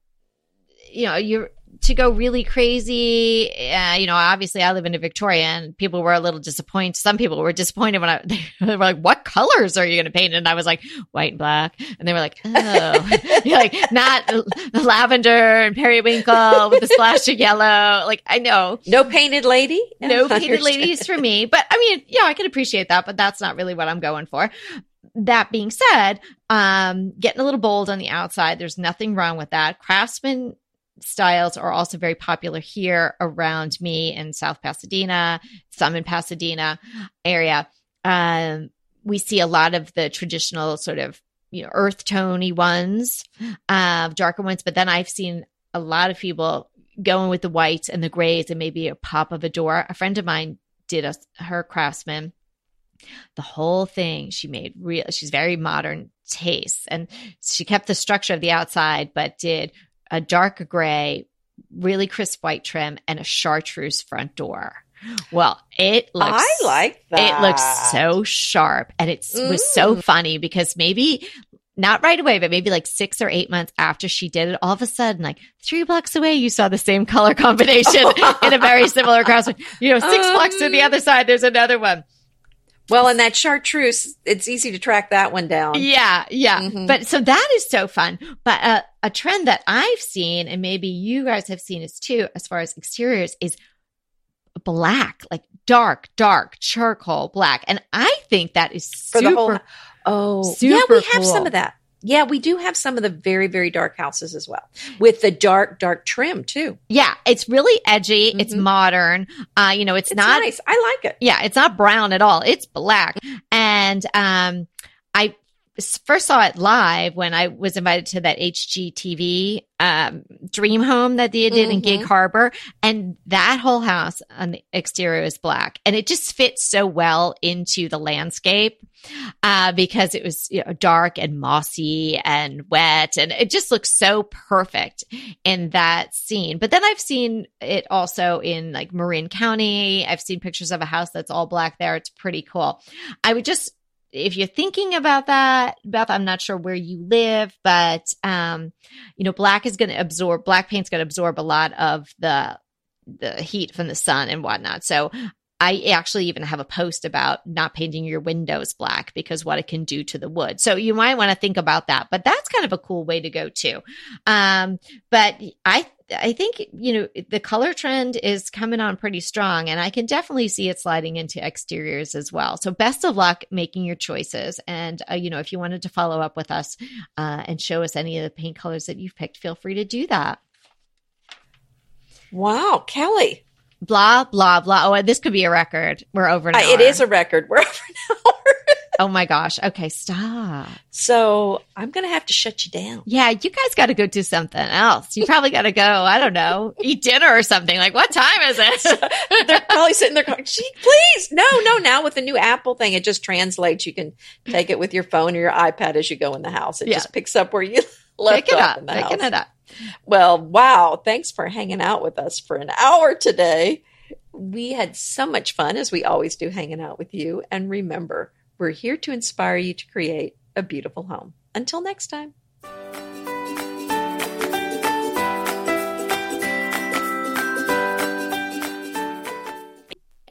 you know, you're to go really crazy. Uh, you know, obviously I live in Victoria and people were a little disappointed. Some people were disappointed when I, they were like, what colors are you going to paint? And I was like, white and black. And they were like, oh, you're like not lavender and periwinkle with a splash of yellow. Like I know. No painted lady. No painted ladies for me. But I mean, yeah, I can appreciate that, but that's not really what I'm going for that being said, um, getting a little bold on the outside, there's nothing wrong with that. Craftsman styles are also very popular here around me in South Pasadena, some in Pasadena area. Um, we see a lot of the traditional sort of you know earth tony ones, uh, darker ones, but then I've seen a lot of people going with the whites and the grays and maybe a pop of a door. A friend of mine did a her craftsman. The whole thing she made real. She's very modern taste, and she kept the structure of the outside, but did a dark gray, really crisp white trim, and a chartreuse front door. Well, it looks. I like that. It looks so sharp, and it was so mm. funny because maybe not right away, but maybe like six or eight months after she did it, all of a sudden, like three blocks away, you saw the same color combination in a very similar cross. You know, six um, blocks to the other side, there's another one. Well, and that chartreuse, it's easy to track that one down. Yeah, yeah. Mm-hmm. But so that is so fun. But uh, a trend that I've seen, and maybe you guys have seen this too, as far as exteriors, is black, like dark, dark charcoal black. And I think that is super, for the whole. Oh, super yeah, we have cool. some of that. Yeah, we do have some of the very, very dark houses as well with the dark, dark trim too. Yeah, it's really edgy. Mm-hmm. It's modern. Uh, you know, it's, it's not nice. I like it. Yeah, it's not brown at all. It's black. And um, I first saw it live when I was invited to that HGTV um, dream home that they did mm-hmm. in Gig Harbor. And that whole house on the exterior is black. And it just fits so well into the landscape uh, because it was you know, dark and mossy and wet. And it just looks so perfect in that scene. But then I've seen it also in like Marin County. I've seen pictures of a house that's all black there. It's pretty cool. I would just if you're thinking about that, Beth, I'm not sure where you live, but um, you know, black is going to absorb black paint's going to absorb a lot of the the heat from the sun and whatnot. So I actually even have a post about not painting your windows black because what it can do to the wood. So you might want to think about that, but that's kind of a cool way to go too. Um, but I, I think, you know, the color trend is coming on pretty strong and I can definitely see it sliding into exteriors as well. So best of luck making your choices. And, uh, you know, if you wanted to follow up with us uh, and show us any of the paint colors that you've picked, feel free to do that. Wow, Kelly, blah blah blah. Oh, this could be a record. We're over. An uh, it is a record. We're over an hour. Oh my gosh. Okay, stop. So I'm gonna have to shut you down. Yeah, you guys got to go do something else. You probably got to go. I don't know, eat dinner or something. Like, what time is it? They're probably sitting there going, "Gee, please, no, no." Now with the new Apple thing, it just translates. You can take it with your phone or your iPad as you go in the house. It yeah. just picks up where you left Pick it up. Picking it up. Well, wow. Thanks for hanging out with us for an hour today. We had so much fun, as we always do, hanging out with you. And remember, we're here to inspire you to create a beautiful home. Until next time.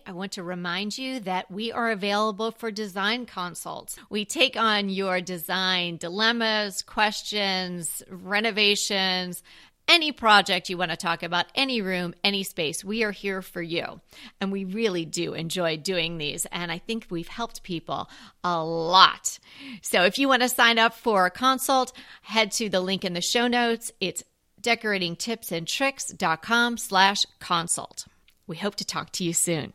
I want to remind you that we are available for design consults. We take on your design dilemmas, questions, renovations, any project you want to talk about, any room, any space, we are here for you. And we really do enjoy doing these. And I think we've helped people a lot. So if you want to sign up for a consult, head to the link in the show notes. It's decoratingtipsandtricks.com slash consult. We hope to talk to you soon.